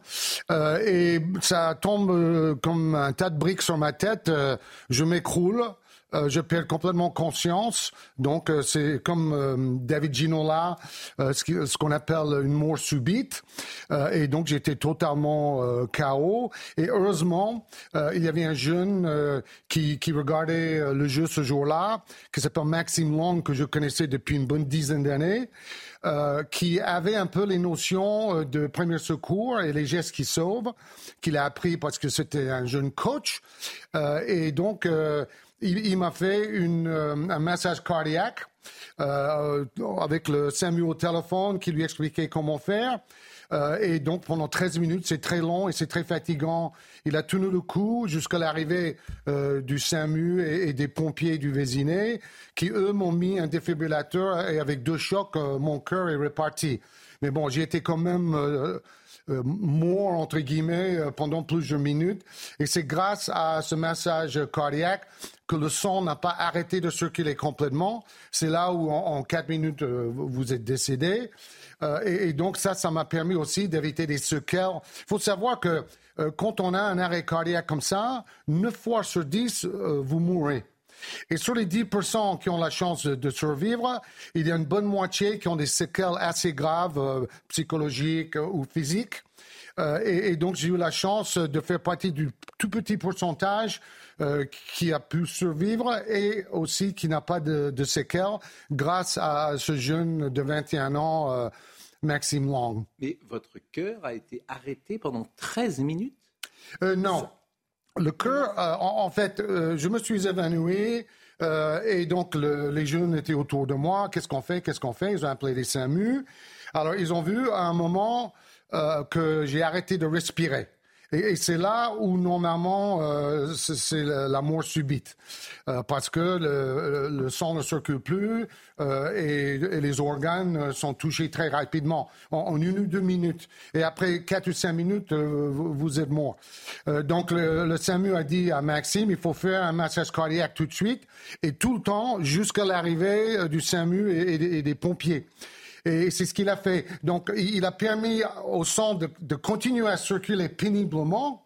Euh, et ça tombe euh, comme un tas de briques sur ma tête. Euh, je m'écroule. Euh, je perds complètement conscience. Donc, euh, c'est comme euh, David Ginola, ce qu'on appelle une mort subite. et donc, j'étais totalement KO. Et heureusement, il y avait un jeune qui, qui regardait le jeu ce jour-là, qui s'appelle Maxime Long, que je connaissais depuis une bonne dizaine d'années. Euh, qui avait un peu les notions de premier secours et les gestes qui sauvent, qu'il a appris parce que c'était un jeune coach. Euh, et donc, euh, il, m'a fait une, euh, un massage cardiaque euh, avec le SAMU au téléphone qui lui expliquait comment faire. Euh, et donc pendant 13 minutes, c'est très long et c'est très fatigant. Il a tenu le coup jusqu'à l'arrivée euh, du SAMU et, et, des pompiers du Vésiné, qui eux m'ont mis un défibrillateur et avec deux chocs, euh, mon cœur est reparti. Mais bon, j'ai été quand même euh, euh, mort, entre guillemets, euh, pendant plusieurs minutes. Et c'est grâce à ce massage cardiaque que le sang n'a pas arrêté de circuler complètement. C'est là où, en, quatre minutes, euh, vous êtes décédé. et, donc, ça, ça m'a permis aussi d'éviter des séquelles. Il faut savoir que quand on a un arrêt cardiaque comme ça, 9 fois sur 10, vous mourrez. Et sur les 10% qui ont la chance de survivre, il y a une bonne moitié qui ont des séquelles assez graves, euh, psychologiques ou physiques. Euh, et, donc, j'ai eu la chance de faire partie du tout petit pourcentage euh, qui a pu survivre et aussi qui n'a pas de, de, séquelles grâce à ce jeune de 21 ans, Maxime Long. Mais votre cœur a été arrêté pendant 13 minutes? Non. Le cœur, euh, en, fait, euh, je me suis évanoui. Euh, et donc, les jeunes étaient autour de moi. Qu'est-ce qu'on fait? Qu'est-ce qu'on fait? Ils ont appelé les SAMU. Alors, ils ont vu à un moment que j'ai arrêté de respirer. Et, c'est là où normalement euh, c'est la mort subite, euh, parce que le, le, sang ne circule plus euh, et, et, les organes sont touchés très rapidement, en, une ou deux minutes. Et après quatre ou cinq minutes, vous, vous, êtes mort. donc le, le, SAMU a dit à Maxime, il faut faire un massage cardiaque tout de suite et tout le temps jusqu'à l'arrivée du SAMU et, et des pompiers. Et c'est ce qu'il a fait. Donc, il a permis au sang de, continuer à circuler péniblement,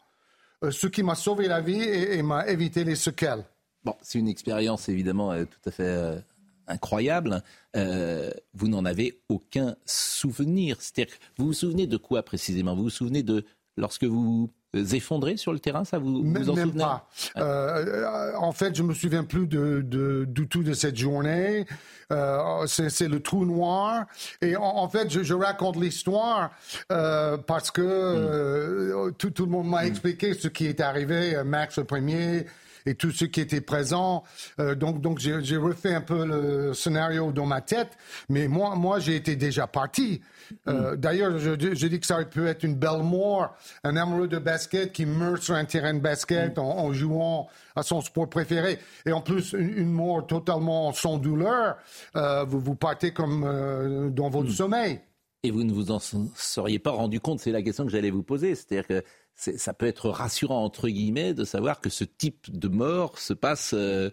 euh, ce qui m'a sauvé la vie et, m'a évité les séquelles. Bon, c'est une expérience évidemment euh, tout à fait euh, incroyable. vous n'en avez aucun souvenir. C'est-à-dire, vous vous souvenez de quoi précisément? Vous vous souvenez de lorsque vous effondré sur le terrain, ça vous, vous en même souvenez pas. Euh, en fait, je me souviens plus de, de, du tout de cette journée. Euh, c'est le trou noir. Et en, fait, je, je raconte l'histoire euh, parce que mm. euh, tout, tout, le monde m'a mm. expliqué ce qui est arrivé. Max le premier, et tous ceux qui étaient présents. Euh, donc, donc j'ai refait un peu le scénario dans ma tête, mais moi, moi, j'ai été déjà parti. Euh, mm. D'ailleurs, je, je, dis que ça aurait pu être une belle mort, un amoureux de basket qui meurt sur un terrain de basket mm. en, jouant à son sport préféré. Et en plus, une, mort totalement sans douleur. Euh, vous, vous partez comme dans votre mm. sommeil. Et vous ne vous en seriez pas rendu compte, c'est la question que j'allais vous poser. C'est-à-dire que ça peut être rassurant, entre guillemets, de savoir que ce type de mort se passe, euh,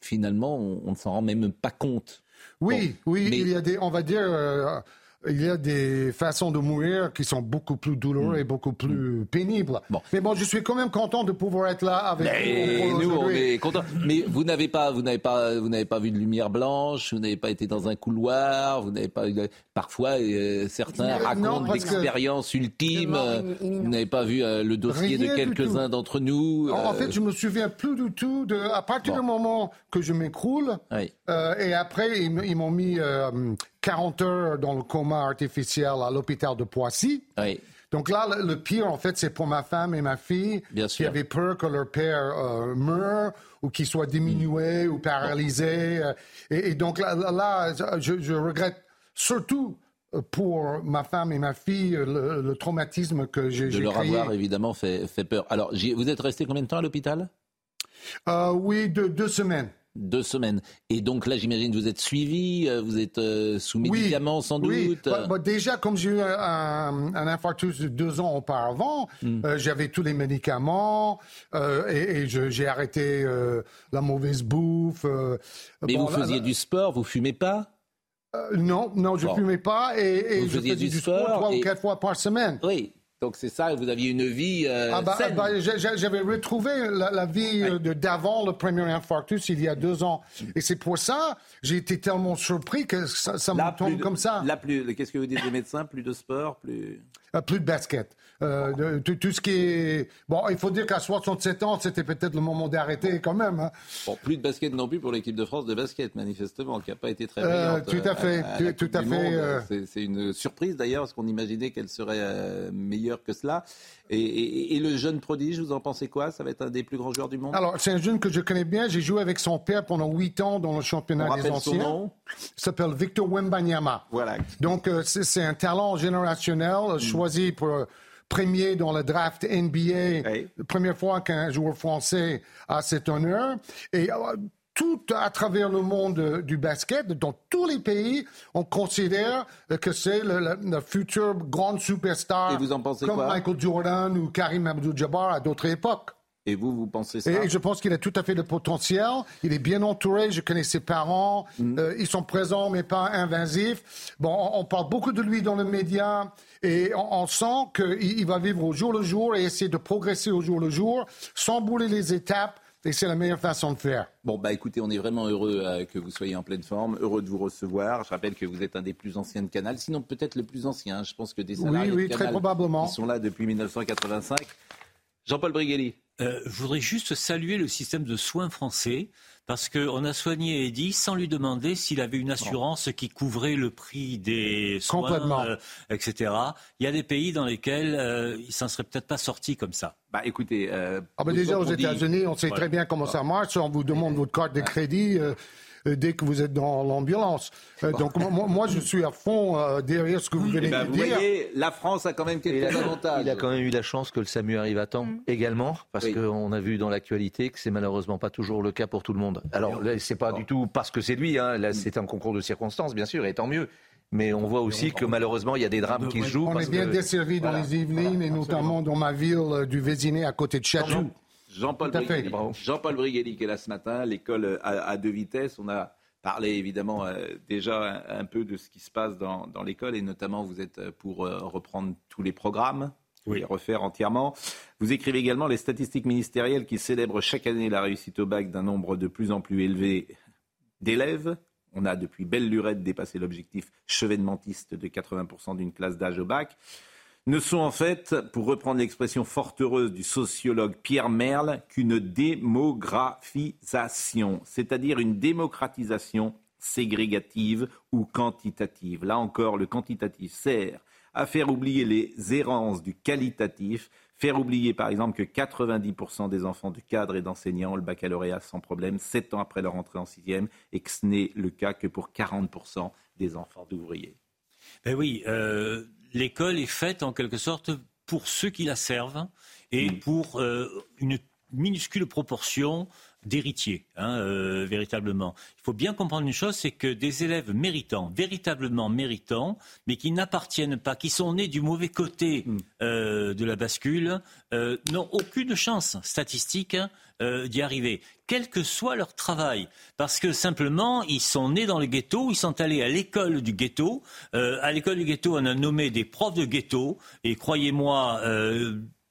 finalement, on, ne s'en rend même pas compte. Oui, oui, il y a des, on va dire, euh, il y a des façons de mourir qui sont beaucoup plus douloureuses mm. et beaucoup plus mm. pénibles. Mais bon, je suis quand même content de pouvoir être là avec vous. Nous, on est contents. Mais vous n'avez pas, vous n'avez pas, vous n'avez pas vu de lumière blanche. Vous n'avez pas été dans un couloir. Vous n'avez pas. Parfois, euh, certains racontent l'expérience ultime. vous n'avez pas vu euh, le dossier de quelques-uns d'entre nous. En, fait, euh, je me souviens plus du tout de. À partir du moment que je m'écroule, et après ils, m'ont mis 40 heures dans le coma artificiel à l'hôpital de Poissy. Donc là, le, pire, en fait, c'est pour ma femme et ma fille qui avaient peur que leur père euh, meure ou qu'il soit diminué ou paralysé. Euh, et, donc là, je, regrette surtout euh, pour ma femme et ma fille le, le traumatisme que j'ai créé. De leur avoir évidemment fait, fait peur. Alors, vous êtes resté combien de temps à l'hôpital? Euh, oui, deux semaines. Deux semaines. Et donc là, j'imagine, vous êtes suivi, euh, vous êtes euh, sous médicaments sans doute. Oui. Bah, bah, déjà, comme j'ai eu un, infarctus deux ans auparavant, hmm. j'avais tous les médicaments et, j'ai arrêté la mauvaise bouffe. Mais vous faisiez du sport, vous fumez pas? Non, non, je ne fumais pas et, je faisais du, sport, trois ou quatre fois par semaine. Oui. Donc c'est ça, vous aviez une vie euh, ah bah, bah, J'avais retrouvé la, vie euh, d'avant le premier infarctus il y a deux ans. Et c'est pour ça, j'ai été tellement surpris que ça, me tombe comme ça. Là, plus, qu'est-ce que vous dites des médecins Plus de sport plus... Euh, plus de basket. Euh, tout, ce qui est... Bon, il faut dire qu'à 67 ans, c'était peut-être le moment d'arrêter quand même. Hein. Bon, plus de basket non plus pour l'équipe de France de basket, manifestement, qui n'a pas été très euh, Tout à fait, tout, à fait. C'est une surprise d'ailleurs, parce qu'on imaginait qu'elle serait meilleure que cela. Et, le jeune prodige, vous en pensez quoi? Ça va être un des plus grands joueurs du monde? Alors, c'est un jeune que je connais bien. J'ai joué avec son père pendant 8 ans dans le championnat des anciens. Son nom? Il s'appelle Victor Wembanyama. Voilà. Donc, c'est un talent générationnel, mm. choisi pour premier dans le draft NBA, première fois qu'un joueur français a cet honneur. Et euh, tout à travers le monde du basket, dans tous les pays, on considère que c'est le, futur grand superstar comme Michael Jordan ou Karim Abdul-Jabbar à d'autres époques. Et vous, vous pensez ça Et je pense qu'il a tout à fait le potentiel. Il est bien entouré. Je connais ses parents. Mm. Euh, ils sont présents, mais pas invasifs. Bon, on, parle beaucoup de lui dans les médias et on, sent qu'il va vivre au jour le jour et essayer de progresser au jour le jour sans bouler les étapes. Et c'est la meilleure façon de faire. Bon, bah écoutez, on est vraiment heureux euh, que vous soyez en pleine forme, heureux de vous recevoir. Je rappelle que vous êtes un des plus anciens de Canal, sinon peut-être le plus ancien. Je pense que des salariés oui, oui, très probablement. qui sont là depuis 1985. Jean-Paul Brigelli. Euh, je voudrais juste saluer le système de soins français parce qu'on a soigné Eddy sans lui demander s'il avait une assurance qui couvrait le prix des soins, euh, etc. Il y a des pays dans lesquels euh, il s'en serait peut-être pas sorti comme ça. Bah écoutez, ah bah déjà aux États-Unis, on sait très bien comment ça marche. On vous demande votre carte de crédit. Euh, dès que vous êtes dans l'ambulance. Euh, donc moi, je suis à fond euh, derrière ce que vous venez eh ben, de dire. Vous voyez, la France a quand même quelques avantages. Il a quand même eu la chance que le SAMU arrive à temps mm. également, parce qu'on a vu dans l'actualité que c'est malheureusement pas toujours le cas pour tout le monde. Alors là, c'est pas du tout parce que c'est lui, hein. là c'est un concours de circonstances, bien sûr, et tant mieux. Mais on voit aussi que malheureusement, il y a des drames qui se jouent. On est bien desservi dans les Yvelines et notamment dans ma ville du Vésiné à côté de Château. Jean-Paul Brigelli, Jean qui est là ce matin, l'école à, deux vitesses. On a parlé évidemment euh, déjà un, peu de ce qui se passe dans, l'école et notamment vous êtes euh, pour euh, reprendre tous les programmes. les refaire entièrement. Vous écrivez également les statistiques ministérielles qui célèbrent chaque année la réussite au bac d'un nombre de plus en plus élevé d'élèves. On a depuis belle lurette dépassé l'objectif chevènementiste de 80% d'une classe d'âge au bac ne sont en fait, pour reprendre l'expression fort heureuse du sociologue Pierre Merle, qu'une démographisation, c'est-à-dire une démocratisation ségrégative ou quantitative. Là encore, le quantitatif sert à faire oublier les errances du qualitatif, faire oublier par exemple que 90% des enfants de cadres et d'enseignants ont le baccalauréat sans problème, sept ans après leur entrée en sixième, et que ce n'est le cas que pour 40% des enfants d'ouvriers. Ben oui, euh, l'école est faite en quelque sorte pour ceux qui la servent et mm. pour euh, une minuscule proportion d'héritiers, hein, euh, véritablement. Il faut bien comprendre une chose, c'est que des élèves méritants, véritablement méritants, mais qui n'appartiennent pas, qui sont nés du mauvais côté mm. euh, de la bascule, n'ont aucune chance statistique d'y arriver, quel que soit leur travail, parce que simplement ils sont nés dans le ghetto, ils sont allés à l'école du ghetto. à l'école du ghetto, on a nommé des profs de ghetto, et croyez-moi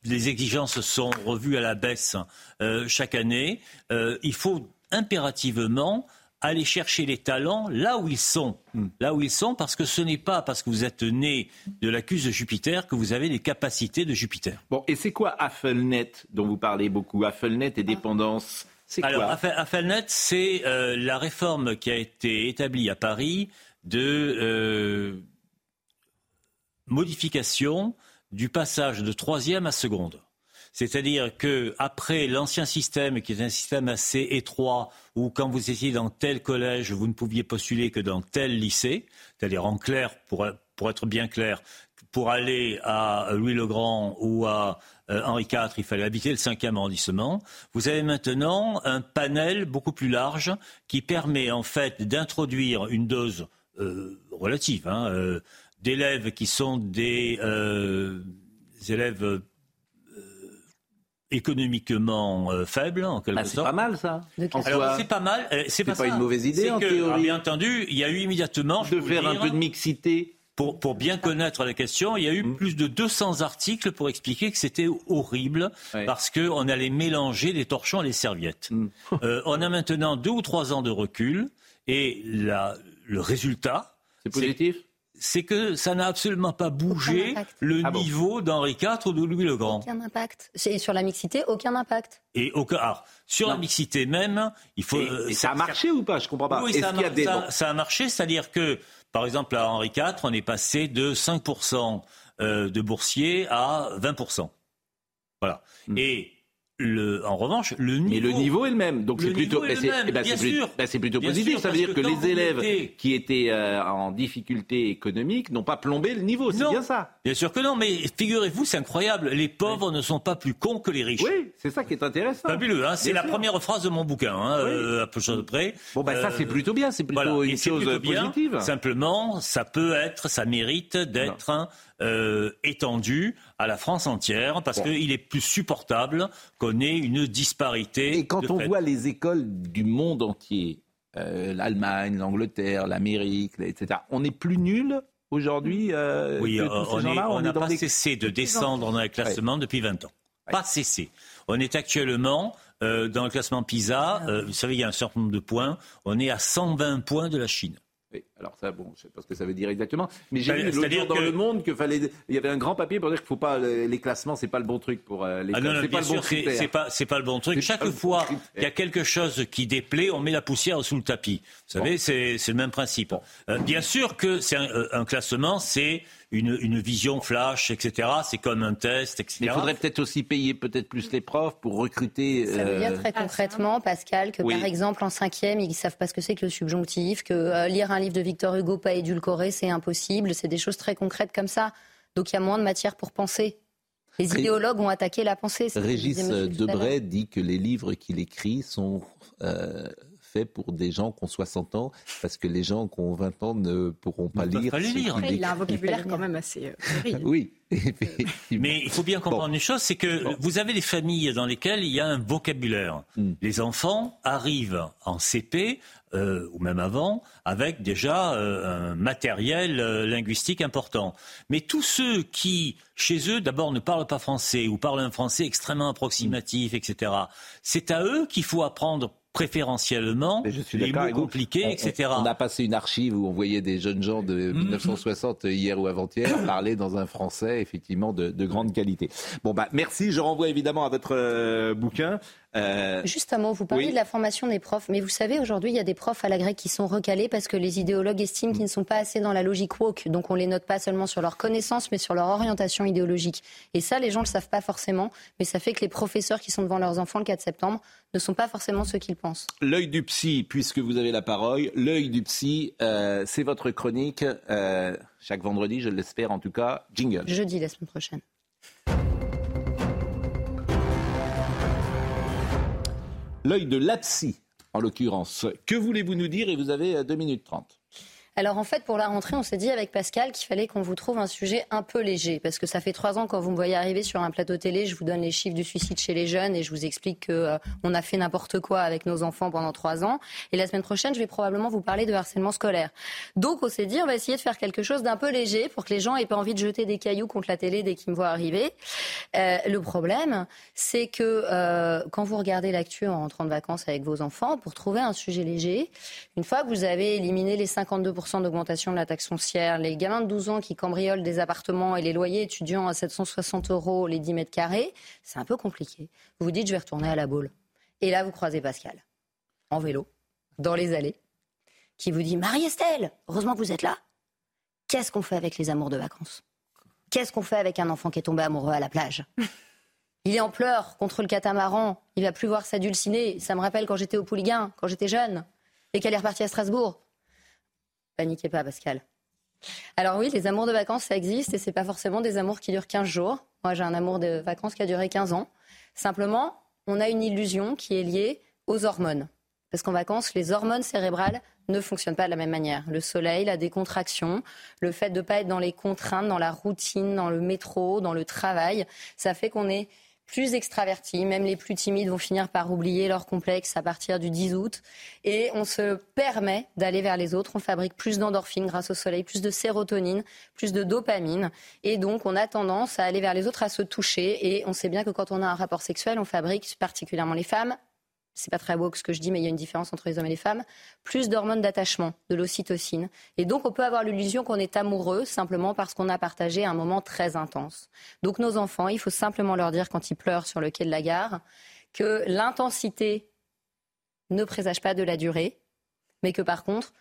les exigences sont revues à la baisse euh, chaque année. Euh, il faut impérativement aller chercher les talents là où ils sont. Hmm. Là où ils sont, parce que ce n'est pas parce que vous êtes né de l'accuse de Jupiter que vous avez les capacités de Jupiter. Bon, et c'est quoi AffleNet dont vous parlez beaucoup? AffleNet et dépendance c'est Alors, AffleNet, c'est euh, la réforme qui a été établie à Paris de modification du passage de troisième à seconde. C'est-à-dire que après l'ancien système, qui est un système assez étroit, où quand vous étiez dans tel collège, vous ne pouviez postuler que dans tel lycée, c'est-à-dire en clair, pour, être bien clair, pour aller à Louis le Grand ou à euh, Henri IV, il fallait habiter le 5e arrondissement. Vous avez maintenant un panel beaucoup plus large qui permet en fait d'introduire une dose euh, relative hein, euh, d'élèves qui sont des élèves économiquement faibles, en quelque bah, sorte. C'est pas mal, ça. Alors, c'est pas mal. C'est pas, pas une mauvaise idée, en théorie. bien entendu, il y a eu immédiatement... De faire un peu de mixité pour, bien connaître la question, il y a eu mm. plus de 200 articles pour expliquer que c'était horrible parce qu'on allait mélanger les torchons et les serviettes. Mm. Euh, on a maintenant deux ou trois ans de recul et le résultat. C'est positif? C'est que ça n'a absolument pas bougé le ah niveau d'Henri IV ou de Louis le Grand. Aucun impact. Et sur la mixité, aucun impact. Et aucun. Alors, sur la mixité même, il faut. Et, ça a marché ou pas? Je comprends pas. Oui, ça a, ça, a marché, c'est-à-dire que par exemple, à Henri IV, on est passé de 5% euh, de boursiers à 20%. Voilà. Hmm. Et en revanche, le niveau. Mais le niveau est le même. Donc c'est plutôt, eh ben, ben, c'est plutôt positif. Ça veut dire que, les élèves qui étaient euh, en difficulté économique n'ont pas plombé le niveau. C'est bien ça. Bien sûr que non. Mais figurez-vous, c'est incroyable. Les pauvres ne sont pas plus cons que les riches. Oui, c'est ça qui est intéressant. Fabuleux. Hein c'est la première phrase de mon bouquin, hein, euh, à peu près. Bon, ben ça c'est euh, plutôt bien. C'est plutôt une chose positive. Simplement, ça peut être, ça mérite d'être euh, étendu à la France entière parce qu'il est plus supportable qu'on ait une disparité. Et quand on voit les écoles du monde entier, euh, l'Allemagne, l'Angleterre, l'Amérique, etc., on est plus nul aujourd'hui euh, Oui, on n'a pas cessé de descendre dans le classement depuis 20 ans. Pas cessé. On est actuellement dans le classement PISA, vous savez, il y a un certain nombre de points. On est à 120 points de la Chine. Oui, alors ça, bon, je sais pas ce que ça veut dire exactement, mais j'ai vu l'autre jour dans le monde qu'il fallait, il y avait un grand papier pour dire qu'il faut pas les classements, c'est pas le bon truc pour euh, les. Ah non, non, bien sûr, c'est pas, c'est pas le bon truc. Chaque fois qu'il y a quelque chose qui déplaît, on met la poussière sous le tapis. Vous savez, c'est le même principe. Euh, bien sûr que c'est un, euh, un classement, c'est une, vision flash, etc. C'est comme un test, etc. Mais il faudrait peut-être aussi payer peut-être plus les profs pour recruter. Ça veut dire euh, très concrètement, Pascal, que par exemple en cinquième, ils ne savent pas ce que c'est que le subjonctif, que euh, lire un livre de Victor Hugo pas édulcoré, c'est impossible. C'est des choses très concrètes comme ça. Donc il y a moins de matière pour penser. Les idéologues ont attaqué la pensée. Régis Debray dit que les livres qu'il écrit sont euh, fait pour des gens qui ont 60 ans, parce que les gens qui ont 20 ans ne pourront pas lire. il a un vocabulaire quand même assez. Euh, oui. Mais il faut bien comprendre une chose, c'est que vous avez des familles dans lesquelles il y a un vocabulaire. Hmm. Les enfants arrivent en CP euh, ou même avant, avec déjà euh, un matériel linguistique important. Mais tous ceux qui, chez eux, d'abord ne parlent pas français ou parlent un français extrêmement approximatif, etc., c'est à eux qu'il faut apprendre préférentiellement je suis les mots compliqués, etc. On, a passé une archive où on voyait des jeunes gens de 1960 mhm. hier ou avant-hier parler dans un français effectivement de, grande qualité. Bon bah merci, je renvoie évidemment à votre euh, bouquin. Euh... Juste un mot, vous parlez de la formation des profs, mais vous savez, aujourd'hui, il y a des profs à la grecque qui sont recalés parce que les idéologues estiment qu'ils ne sont pas assez dans la logique woke. Donc on les note pas seulement sur leurs connaissances, mais sur leur orientation idéologique. Et ça, les gens ne le savent pas forcément, mais ça fait que les professeurs qui sont devant leurs enfants le 4 septembre ne sont pas forcément ceux qu'ils pensent. L'œil du psy, puisque vous avez la parole, l'œil du psy, euh, c'est votre chronique euh, chaque vendredi, je l'espère en tout cas. Jingle. Jeudi la semaine prochaine. L'œil de l'APSI, en l'occurrence. Que voulez-vous nous dire? Et vous avez 2 minutes 30. Alors en fait, pour la rentrée, on s'est dit avec Pascal qu'il fallait qu'on vous trouve un sujet un peu léger, parce que ça fait trois ans quand vous me voyez arriver sur un plateau télé, je vous donne les chiffres du suicide chez les jeunes et je vous explique qu'on euh, a fait n'importe quoi avec nos enfants pendant trois ans. Et la semaine prochaine, je vais probablement vous parler de harcèlement scolaire. Donc on s'est dit, on va essayer de faire quelque chose d'un peu léger pour que les gens aient pas envie de jeter des cailloux contre la télé dès qu'ils me voient arriver. Euh, le problème, c'est que euh, quand vous regardez l'actu en rentrant de vacances avec vos enfants, pour trouver un sujet léger, une fois que vous avez éliminé les 52 d'augmentation de la taxe foncière, les gamins de 12 ans qui cambriolent des appartements et les loyers étudiants à 760 euros les 10 mètres carrés, c'est un peu compliqué. Vous vous dites, je vais retourner à la boule. Et là, vous croisez Pascal, en vélo, dans les allées, qui vous dit, Marie-Estelle, heureusement que vous êtes là. Qu'est-ce qu'on fait avec les amours de vacances? Qu'est-ce qu'on fait avec un enfant qui est tombé amoureux à la plage? Il est en pleurs contre le catamaran. Il va plus voir sa dulcinée. Ça me rappelle quand j'étais au Pouliguen, quand j'étais jeune, et qu'elle est repartie à Strasbourg. Paniquez pas, Pascal. Alors oui, les amours de vacances, ça existe et c'est pas forcément des amours qui durent 15 jours. Moi, j'ai un amour de vacances qui a duré 15 ans. Simplement, on a une illusion qui est liée aux hormones. Parce qu'en vacances, les hormones cérébrales ne fonctionnent pas de la même manière. Le soleil, la décontraction, le fait de ne pas être dans les contraintes, dans la routine, dans le métro, dans le travail, ça fait qu'on est plus extravertis, même les plus timides vont finir par oublier leur complexe à partir du 10 août. Et on se permet d'aller vers les autres. On fabrique plus d'endorphines grâce au soleil, plus de sérotonine, plus de dopamine. Et donc, on a tendance à aller vers les autres, à se toucher. Et on sait bien que quand on a un rapport sexuel, on fabrique, particulièrement les femmes, c'est pas très beau ce que je dis, mais il y a une différence entre les hommes et les femmes, plus d'hormones d'attachement, de l'ocytocine. Et donc, on peut avoir l'illusion qu'on est amoureux simplement parce qu'on a partagé un moment très intense. Donc, nos enfants, il faut simplement leur dire quand ils pleurent sur le quai de la gare que l'intensité ne présage pas de la durée, mais que par contre,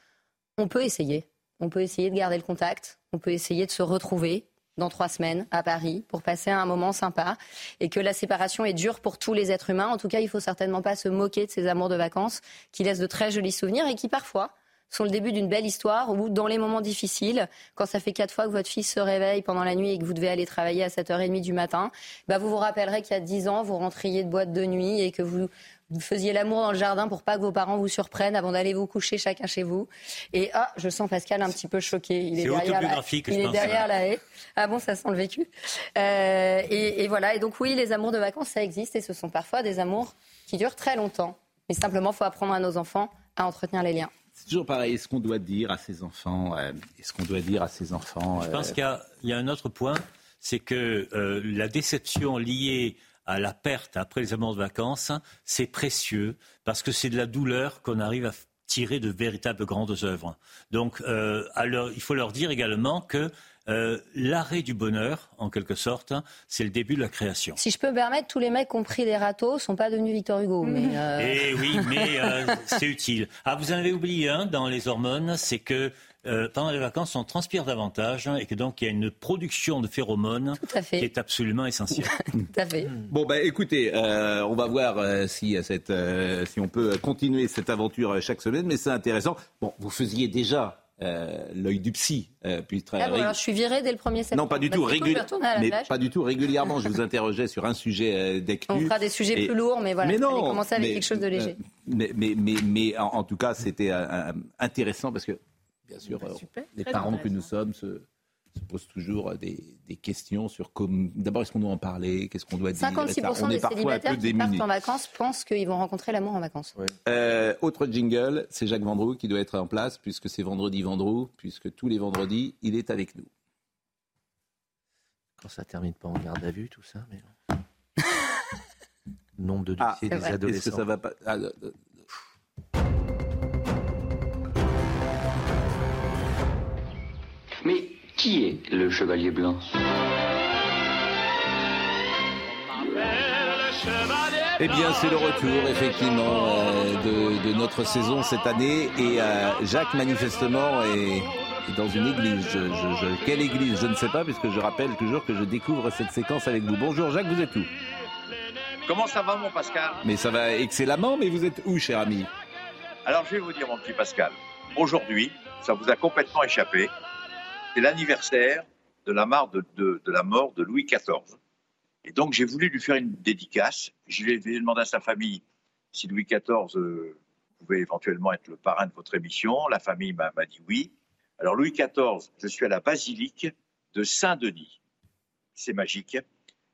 on peut essayer. On peut essayer de garder le contact, on peut essayer de se retrouver, dans trois semaines à Paris pour passer un moment sympa et que la séparation est dure pour tous les êtres humains. En tout cas, il faut certainement pas se moquer de ces amours de vacances qui laissent de très jolis souvenirs et qui parfois sont le début d'une belle histoire où, dans les moments difficiles, quand ça fait quatre fois que votre fils se réveille pendant la nuit et que vous devez aller travailler à 7h30 du matin, bah vous vous rappellerez qu'il y a 10 ans, vous rentriez de boîte de nuit et que vous vous faisiez l'amour dans le jardin pour pas que vos parents vous surprennent avant d'aller vous coucher chacun chez vous. Et ah, je sens Pascal un petit peu choqué. Il est, derrière, la, il est derrière la haie. Ah bon, ça sent le vécu. Euh, et, voilà. Et donc oui, les amours de vacances, ça existe et ce sont parfois des amours qui durent très longtemps. Mais simplement, faut apprendre à nos enfants à entretenir les liens. C'est toujours pareil. Est-ce qu'on doit dire à ses enfants euh, Est-ce qu'on doit dire à ses enfants Je pense euh, qu'il y, a un autre point, c'est que la déception liée à la perte après les amours de vacances, c'est précieux parce que c'est de la douleur qu'on arrive à tirer de véritables grandes œuvres. Donc, euh, il faut leur dire également que euh, l'arrêt du bonheur, en quelque sorte, c'est le début de la création. Si je peux me permettre, tous les mecs qui ont pris des râteaux sont pas devenus Victor Hugo. Mais euh, Eh oui, mais c'est utile. Ah, vous en avez oublié un dans les hormones, c'est que euh, pendant les vacances, on transpire davantage et que donc il y a une production de phéromones qui est absolument essentielle. Tout à fait. Bon, bah, écoutez, euh, on va voir euh, si, cette, si on peut continuer cette aventure chaque semaine, mais c'est intéressant. Bon, vous faisiez déjà l'œil du psy. puis très ah bon, alors je suis viré dès le 1er septembre. Non, pas du tout, mais pas du tout régulièrement. je vous interrogeais sur un sujet d'actu. On fera des sujets plus lourds, mais voilà, mais non, commencer avec quelque chose de léger. mais, mais, mais, mais en, tout cas, c'était intéressant parce que bien sûr, bah, euh, les parents que nous sommes se, posent toujours des, questions sur comment. D'abord, est-ce qu'on doit en parler? Qu'est-ce qu'on doit dire? 56% des célibataires qui partent en vacances pensent qu'ils vont rencontrer l'amour en vacances. Euh, autre jingle, c'est Jacques Vendroux qui doit être en place, puisque c'est vendredi Vendroux, puisque tous les vendredis, il est avec nous. Quand ça termine pas en garde à vue, tout ça, mais Nombre de dossiers ah, des adolescents. Que ça va pas... Ah, qui est le chevalier blanc? Eh bien, c'est le retour, effectivement, euh, de, notre saison cette année. Et euh, Jacques, manifestement, est, dans une église. quelle église? Je ne sais pas, puisque je rappelle toujours que je découvre cette séquence avec vous. Bonjour Jacques, vous êtes où? Comment ça va, mon Pascal? Mais ça va excellemment, mais vous êtes où, cher ami? Alors, je vais vous dire, mon petit Pascal. Aujourd'hui, ça vous a complètement échappé c'est l'anniversaire de la, mort de, Louis XIV. Et donc, j'ai voulu lui faire une dédicace. Je lui ai demandé à sa famille si Louis XIV euh, pouvait éventuellement être le parrain de votre émission. La famille m'a dit oui. Alors, Louis XIV, je suis à la basilique de Saint-Denis. C'est magique.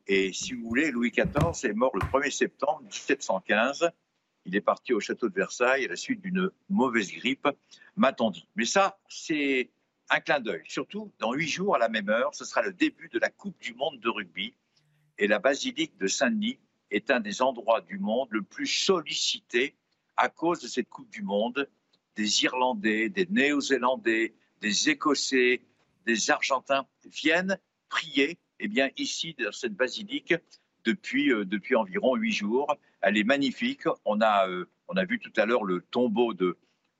Et si vous voulez, Louis XIV est mort le 1er septembre 1715. Il est parti au château de Versailles à la suite d'une mauvaise grippe, m'a-t-on dit. Mais ça, c'est un clin d'œil. Surtout, dans huit jours, à la même heure, ce sera le début de la Coupe du Monde de rugby. Et la basilique de Saint-Denis est un des endroits du monde le plus sollicité à cause de cette Coupe du Monde. Des Irlandais, des Néo-Zélandais, des Écossais, des Argentins viennent prier eh bien, ici, dans cette basilique, depuis, euh, depuis environ huit jours. Elle est magnifique. On a, euh, on a vu tout à l'heure le tombeau de,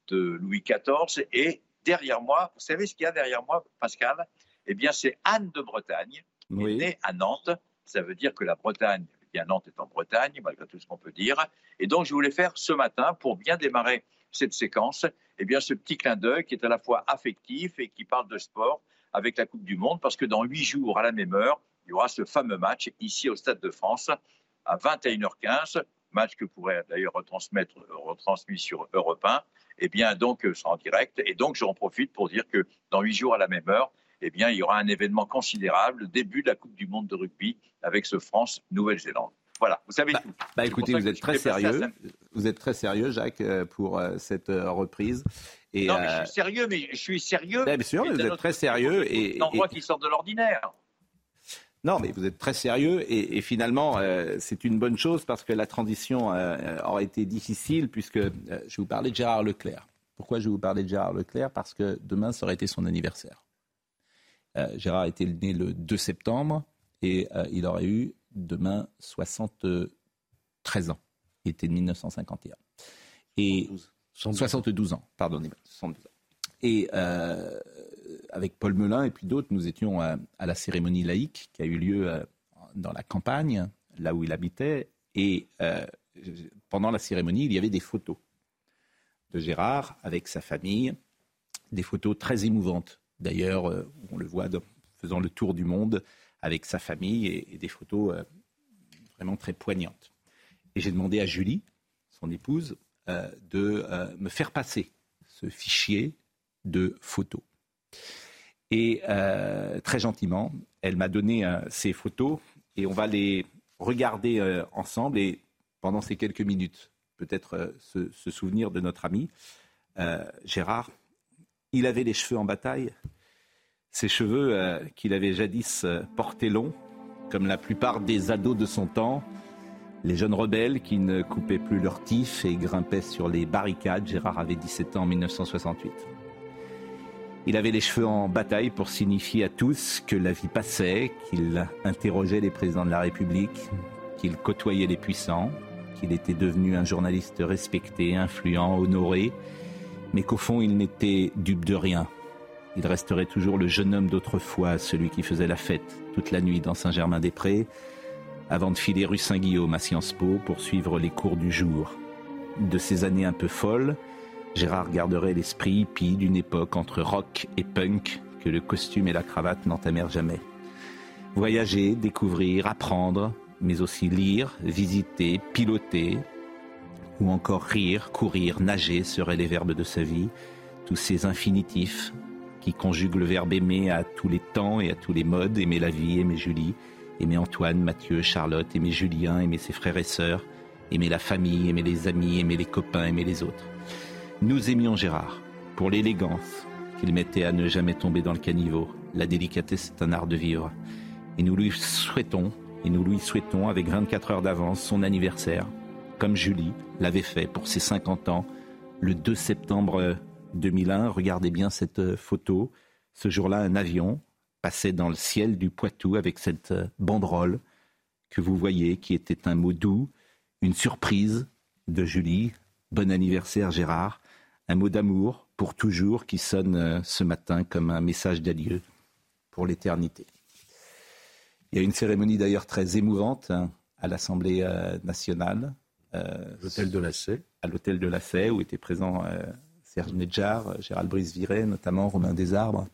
de Louis XIV et derrière moi, vous savez ce qu'il y a derrière moi, Pascal? Eh bien, c'est Anne de Bretagne, est née à Nantes. Ça veut dire que la Bretagne, eh bien, Nantes est en Bretagne, malgré tout ce qu'on peut dire. Et donc, je voulais faire ce matin, pour bien démarrer cette séquence, eh bien, ce petit clin d'œil qui est à la fois affectif et qui parle de sport avec la Coupe du Monde, parce que dans huit jours, à la même heure, il y aura ce fameux match ici au Stade de France à 21h15, match que pourrait d'ailleurs retransmettre, retransmis sur Europe 1, eh bien, donc, euh, en direct. Et donc, j'en profite pour dire que dans huit jours à la même heure, eh bien, il y aura un événement considérable, le début de la Coupe du Monde de rugby avec ce France-Nouvelle-Zélande. Voilà, vous savez bah, tout. Bah écoutez, vous êtes très sérieux. Vous êtes très sérieux, Jacques, euh, pour euh, cette reprise. Et non, mais je suis sérieux, mais je suis sérieux. Bien sûr, mais vous êtes très sérieux. Et, et... qui sort de l'ordinaire. Non, mais vous êtes très sérieux et, finalement, euh, c'est une bonne chose parce que la transition euh, aurait été difficile puisque euh, je vais vous parler de Gérard Leclerc. Pourquoi je vais vous parler de Gérard Leclerc? Parce que demain, ça aurait été son anniversaire. Gérard était né le 2 septembre et il aurait eu demain 73 ans. Il était de 1951. Et 72 ans, pardonnez-moi. 72 ans. Et avec Paul Melun et puis d'autres, nous étions à, la cérémonie laïque qui a eu lieu euh, dans la campagne, là où il habitait. Et euh, pendant la cérémonie, il y avait des photos de Gérard avec sa famille, des photos très émouvantes. D'ailleurs, euh, on le voit faisant le tour du monde avec sa famille et, des photos vraiment très poignantes. Et j'ai demandé à Julie, son épouse, de me faire passer ce fichier de photos. Et euh, très gentiment, elle m'a donné euh, ces photos et on va les regarder euh, ensemble et pendant ces quelques minutes, peut-être se, se, souvenir de notre ami Gérard. Il avait les cheveux en bataille, ces cheveux qu'il avait jadis portés longs, comme la plupart des ados de son temps, les jeunes rebelles qui ne coupaient plus leur tif et grimpaient sur les barricades. Gérard avait 17 ans en 1968. Il avait les cheveux en bataille pour signifier à tous que la vie passait, qu'il interrogeait les présidents de la République, qu'il côtoyait les puissants, qu'il était devenu un journaliste respecté, influent, honoré, mais qu'au fond il n'était dupe de rien. Il resterait toujours le jeune homme d'autrefois, celui qui faisait la fête toute la nuit dans Saint-Germain-des-Prés, avant de filer rue Saint-Guillaume à Sciences Po pour suivre les cours du jour. De ces années un peu folles, Gérard garderait l'esprit hippie d'une époque entre rock et punk que le costume et la cravate n'entamèrent jamais. Voyager, découvrir, apprendre, mais aussi lire, visiter, piloter, ou encore rire, courir, nager seraient les verbes de sa vie, tous ces infinitifs qui conjuguent le verbe aimer à tous les temps et à tous les modes, aimer la vie, aimer Julie, aimer Antoine, Mathieu, Charlotte, aimer Julien, aimer ses frères et sœurs, aimer la famille, aimer les amis, aimer les copains, aimer les autres. Nous aimions Gérard pour l'élégance qu'il mettait à ne jamais tomber dans le caniveau. La délicatesse est un art de vivre. Et nous lui souhaitons, et nous lui souhaitons avec 24 heures d'avance son anniversaire, comme Julie l'avait fait pour ses 50 ans, le 2 septembre 2001. Regardez bien cette photo. Ce jour-là, un avion passait dans le ciel du Poitou avec cette banderole que vous voyez, qui était un mot doux, une surprise de Julie. Bon anniversaire Gérard un mot d'amour pour toujours qui sonne euh, ce matin comme un message d'adieu pour l'éternité. Il y a une cérémonie d'ailleurs très émouvante hein, à l'Assemblée euh, nationale. Euh, l'hôtel de la Sey. À l'hôtel de la Sey, où étaient présents Serge Nedjar, Gérald Brice-Viret, notamment Romain Desarbres.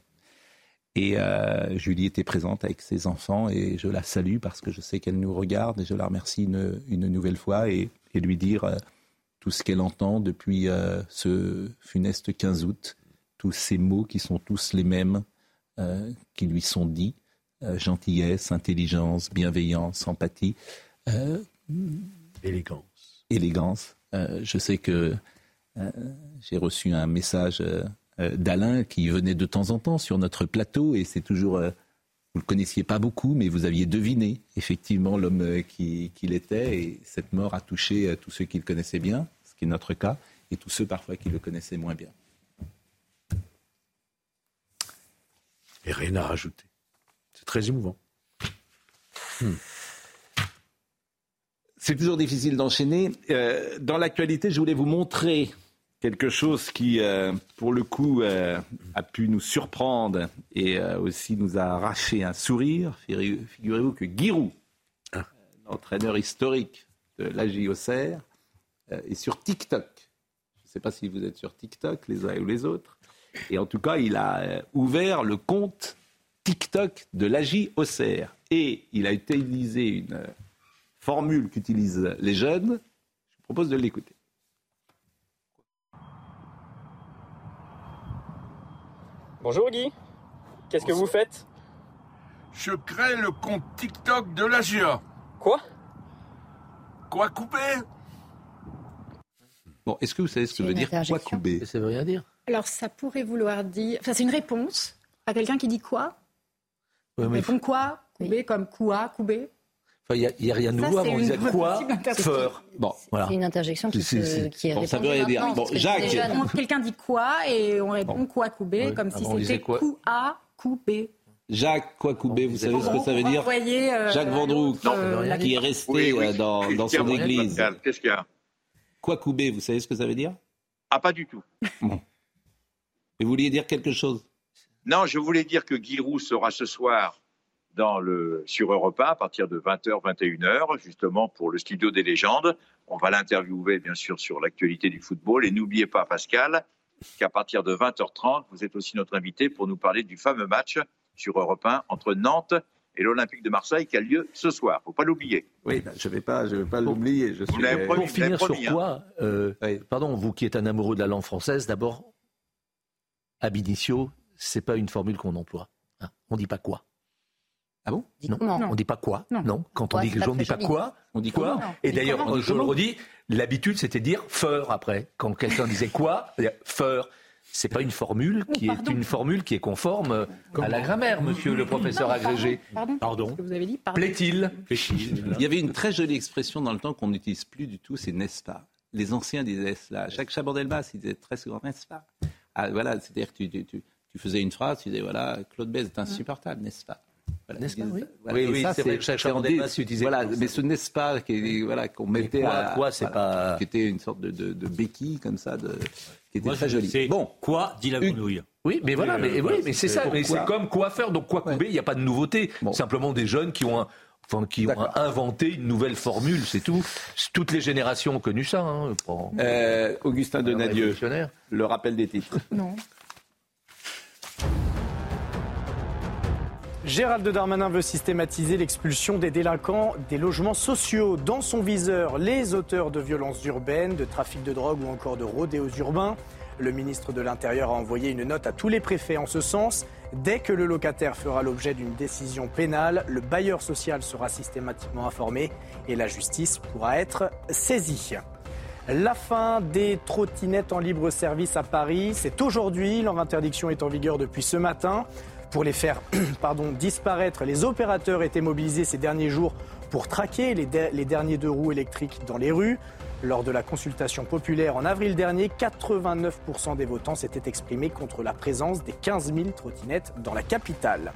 Et Julie était présente avec ses enfants et je la salue parce que je sais qu'elle nous regarde et je la remercie une, nouvelle fois et, et lui dire tout ce qu'elle entend depuis euh, ce funeste 15 août, tous ces mots qui sont tous les mêmes, euh, qui lui sont dits, euh, gentillesse, intelligence, bienveillance, empathie. élégance. Élégance. je sais que j'ai reçu un message d'Alain qui venait de temps en temps sur notre plateau et c'est toujours vous le connaissiez pas beaucoup, mais vous aviez deviné effectivement l'homme euh, qu'il était. Et cette mort a touché euh, tous ceux qui le connaissaient bien, ce qui est notre cas, et tous ceux parfois qui le connaissaient moins bien. Et rien à rajouter. C'est très émouvant. Hmm. C'est toujours difficile d'enchaîner. Euh, dans l'actualité, je voulais vous montrer quelque chose qui, euh, pour le coup, euh, a pu nous surprendre et euh, aussi nous a arraché un sourire. Figurez-vous que Giroud, ah. l'entraîneur historique de la JOCR, est sur TikTok. Je ne sais pas si vous êtes sur TikTok, les uns ou les autres. Et en tout cas, il a ouvert le compte TikTok de l'AJ Auxerre. Et il a utilisé une formule qu'utilisent les jeunes. Je vous propose de l'écouter. Bonjour Guy, qu'est-ce que vous faites? Je crée le compte TikTok de la GIA. Quoi? Quoi couper? Bon, est-ce que vous savez ce que veut dire quoi couper? Ça veut rien dire. Alors ça pourrait vouloir dire. Enfin, c'est une réponse à quelqu'un qui dit quoi? Ouais, mais Répond quoi? Couper comme quoi? Couper? Il n'y a, y a rien de nouveau avant. On disait quoi. Feur. Bon, voilà. C'est une interjection qui, qui est bon, ça veut rien dire. Bon, que Jacques. Quelqu'un dit quoi et on répond quoi couper Oui. comme si Avant, on disait c'était quoi coup A couper. Jacques Kouakoubé, vous savez ce que ça veut dire euh, Jacques Vendroux, euh, qui est resté Oui, oui. euh, dans, dans son église. Qu'est-ce qu'il y a? Kouakoubé, vous savez ce que ça veut dire? Ah, pas du tout. Et vous vouliez dire quelque chose? Non, je voulais dire que Giroud sera ce soir dans le, sur Europe 1 à partir de 20h, 21h, justement pour le studio des légendes. On va l'interviewer, bien sûr, sur l'actualité du football. Et n'oubliez pas, Pascal, qu'à partir de 20h30, vous êtes aussi notre invité pour nous parler du fameux match sur Europe 1 entre Nantes et l'Olympique de Marseille qui a lieu ce soir. faut pas l'oublier. Oui, ben, je ne vais pas, je vais pas l'oublier. Je suis- promis, Pour finir sur promis, hein. quoi euh, Pardon, vous qui êtes un amoureux de la langue française, d'abord, ab initio, c'est pas une formule qu'on emploie. hein. On dit pas quoi. Ah bon? Non. comment? On dit pas quoi? Non. Quand on Ouais, dit? on dit très pas quoi? On dit quoi? Et d'ailleurs, comment? je le redis, l'habitude c'était de dire feur après. Quand quelqu'un disait quoi, feur. C'est pas une formule qui est une formule qui est conforme à la grammaire, monsieur le professeur Non, agrégé. Pardon. Que vous avez dit. Pardon. Plaît-il? Il y avait une très jolie expression dans le temps qu'on n'utilise plus du tout, c'est n'est-ce pas Les anciens disaient cela. Jacques Chaban-Delmas, il disait très souvent n'est-ce pas ah, Voilà, c'est-à-dire que tu, tu- tu- tu faisais une phrase, tu disais voilà, Claude Bess est insupportable, n'est-ce pas Voilà, N'est-ce pas, oui. ça. Voilà. Oui, Et oui, ça, c'est vrai que Jacques c'est en Chaban-Delmas dé- utilisait Voilà, mais ce n'est-ce pas qui, voilà, qu'on mettait quoi, à. quoi, c'est pas- Qui était une sorte de, de, de béquille comme ça, de, qui était Moi, très jolie. Bon, quoi dit la grenouille. Oui, mais voilà, mais, oui, mais c'est c'est- ça, mais c'est comme coiffeur, donc quoi couper, il n'y a pas de nouveauté. Simplement des jeunes qui ont, un- enfin, qui ont inventé une nouvelle formule, c'est tout. Toutes les générations ont connu ça. Hein, pour- Euh, Augustin Donadieu, le rappel des titres. Non. Gérald Darmanin veut systématiser l'expulsion des délinquants des logements sociaux. Dans son viseur, les auteurs de violences urbaines, de trafic de drogue ou encore de rodéos urbains. Le ministre de l'Intérieur a envoyé une note à tous les préfets en ce sens. Dès que le locataire fera l'objet d'une décision pénale, le bailleur social sera systématiquement informé et la justice pourra être saisie. La fin des trottinettes en libre service à Paris, c'est aujourd'hui. Leur interdiction est en vigueur depuis ce matin. Pour les faire disparaître, les opérateurs étaient mobilisés ces derniers jours pour traquer les, les derniers deux roues électriques dans les rues. Lors de la consultation populaire en avril dernier, 89% des votants s'étaient exprimés contre la présence des 15 000 trottinettes dans la capitale.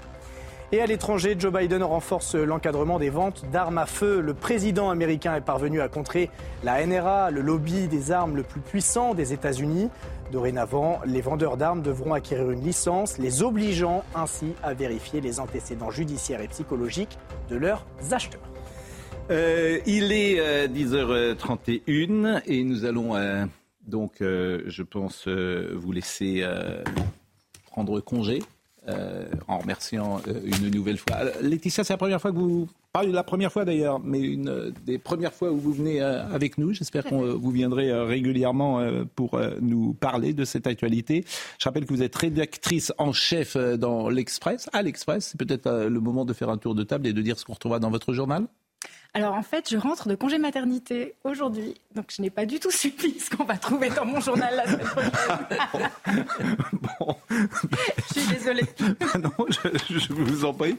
Et à l'étranger, Joe Biden renforce l'encadrement des ventes d'armes à feu. Le président américain est parvenu à contrer la NRA, le lobby des armes le plus puissant des États-Unis. Dorénavant, les vendeurs d'armes devront acquérir une licence, les obligeant ainsi à vérifier les antécédents judiciaires et psychologiques de leurs acheteurs. Euh, il est euh, 10h31 et nous allons euh, donc, euh, je pense, euh, vous laisser euh, prendre congé euh, en remerciant euh, une nouvelle fois. Laetitia, c'est la première fois que vous... Pas la première fois d'ailleurs, mais une des premières fois où vous venez euh, avec nous. J'espère que vous viendrez régulièrement pour nous parler de cette actualité. Je rappelle que vous êtes rédactrice en chef dans l'Express. À l'Express, c'est peut-être le moment de faire un tour de table et de dire ce qu'on retrouvera dans votre journal. Alors en fait, je rentre de congé maternité aujourd'hui, donc je n'ai pas du tout suivi ce qu'on va trouver dans mon journal la semaine prochaine. je suis désolée. non, je, je vous en prie.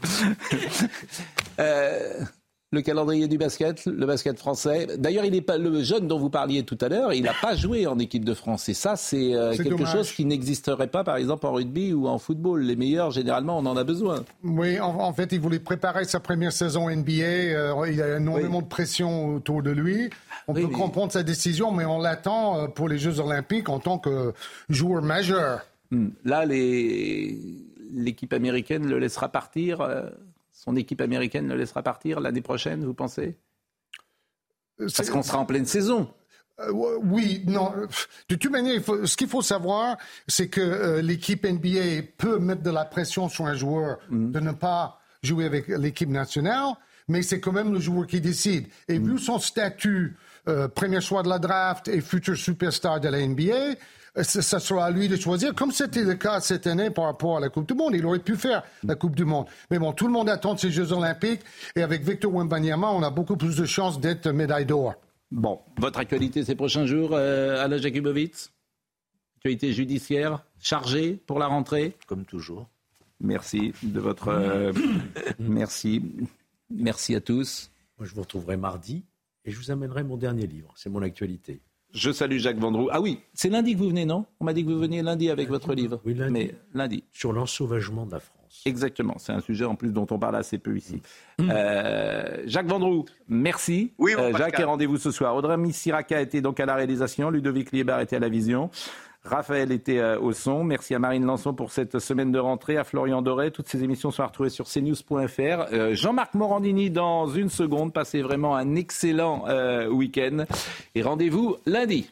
Euh, le calendrier du basket, le basket français. D'ailleurs, il est pas le jeune dont vous parliez tout à l'heure. Il n'a pas joué en équipe de France. Et ça, c'est euh, quelque dommage. chose qui n'existerait pas, par exemple, en rugby ou en football. Les meilleurs, généralement, on en a besoin. Oui, en, en fait, il voulait préparer sa première saison NBA. euh, il y a énormément de pression autour de lui. On peut comprendre sa décision, mais on l'attend euh, pour les Jeux Olympiques en tant que joueur majeur. Hmm. Là, les- l'équipe américaine le laissera partir. Euh, son équipe américaine le laissera partir l'année prochaine, vous pensez? Parce qu'on sera en pleine saison. Euh, oui, non. De toute manière, ce qu'il faut savoir, c'est que euh, l'équipe NBA peut mettre de la pression sur un joueur mm. de ne pas jouer avec l'équipe nationale, mais c'est quand même le joueur qui décide. Et mm. vu son statut, euh, premier choix de la draft et futur superstar de la NBA, ça sera à lui de choisir, comme c'était le cas cette année par rapport à la Coupe du Monde. Il aurait pu faire la Coupe du Monde. Mais bon, tout le monde attend ces Jeux Olympiques et avec Victor Wembanyama, on a beaucoup plus de chances d'être médaille d'or. Bon, votre actualité ces prochains jours, euh, Alain Jakubowicz? Actualité judiciaire chargée pour la rentrée? Comme toujours. Merci de votre. Euh, merci. Merci à tous. Moi, je vous retrouverai mardi et je vous amènerai mon dernier livre. C'est mon actualité. Je salue Jacques Vendroux. Ah oui, c'est lundi que vous venez, non? On m'a dit que vous veniez lundi avec votre livre. Oui, lundi. Mais lundi. Sur l'ensauvagement de la France. Exactement. C'est un sujet en plus dont on parle assez peu ici. Mm. Euh, Jacques Vendroux, merci. Oui, euh, Jacques, et rendez-vous ce soir. Audrey Siraka était donc à la réalisation. Ludovic Liebar était à la vision. Raphaël était euh, au son. Merci à Marine Lançon pour cette semaine de rentrée, à Florian Doré. Toutes ces émissions sont retrouvées sur cnews.fr. Jean-Marc Morandini dans une seconde. Passez vraiment un excellent week-end. Et rendez-vous lundi.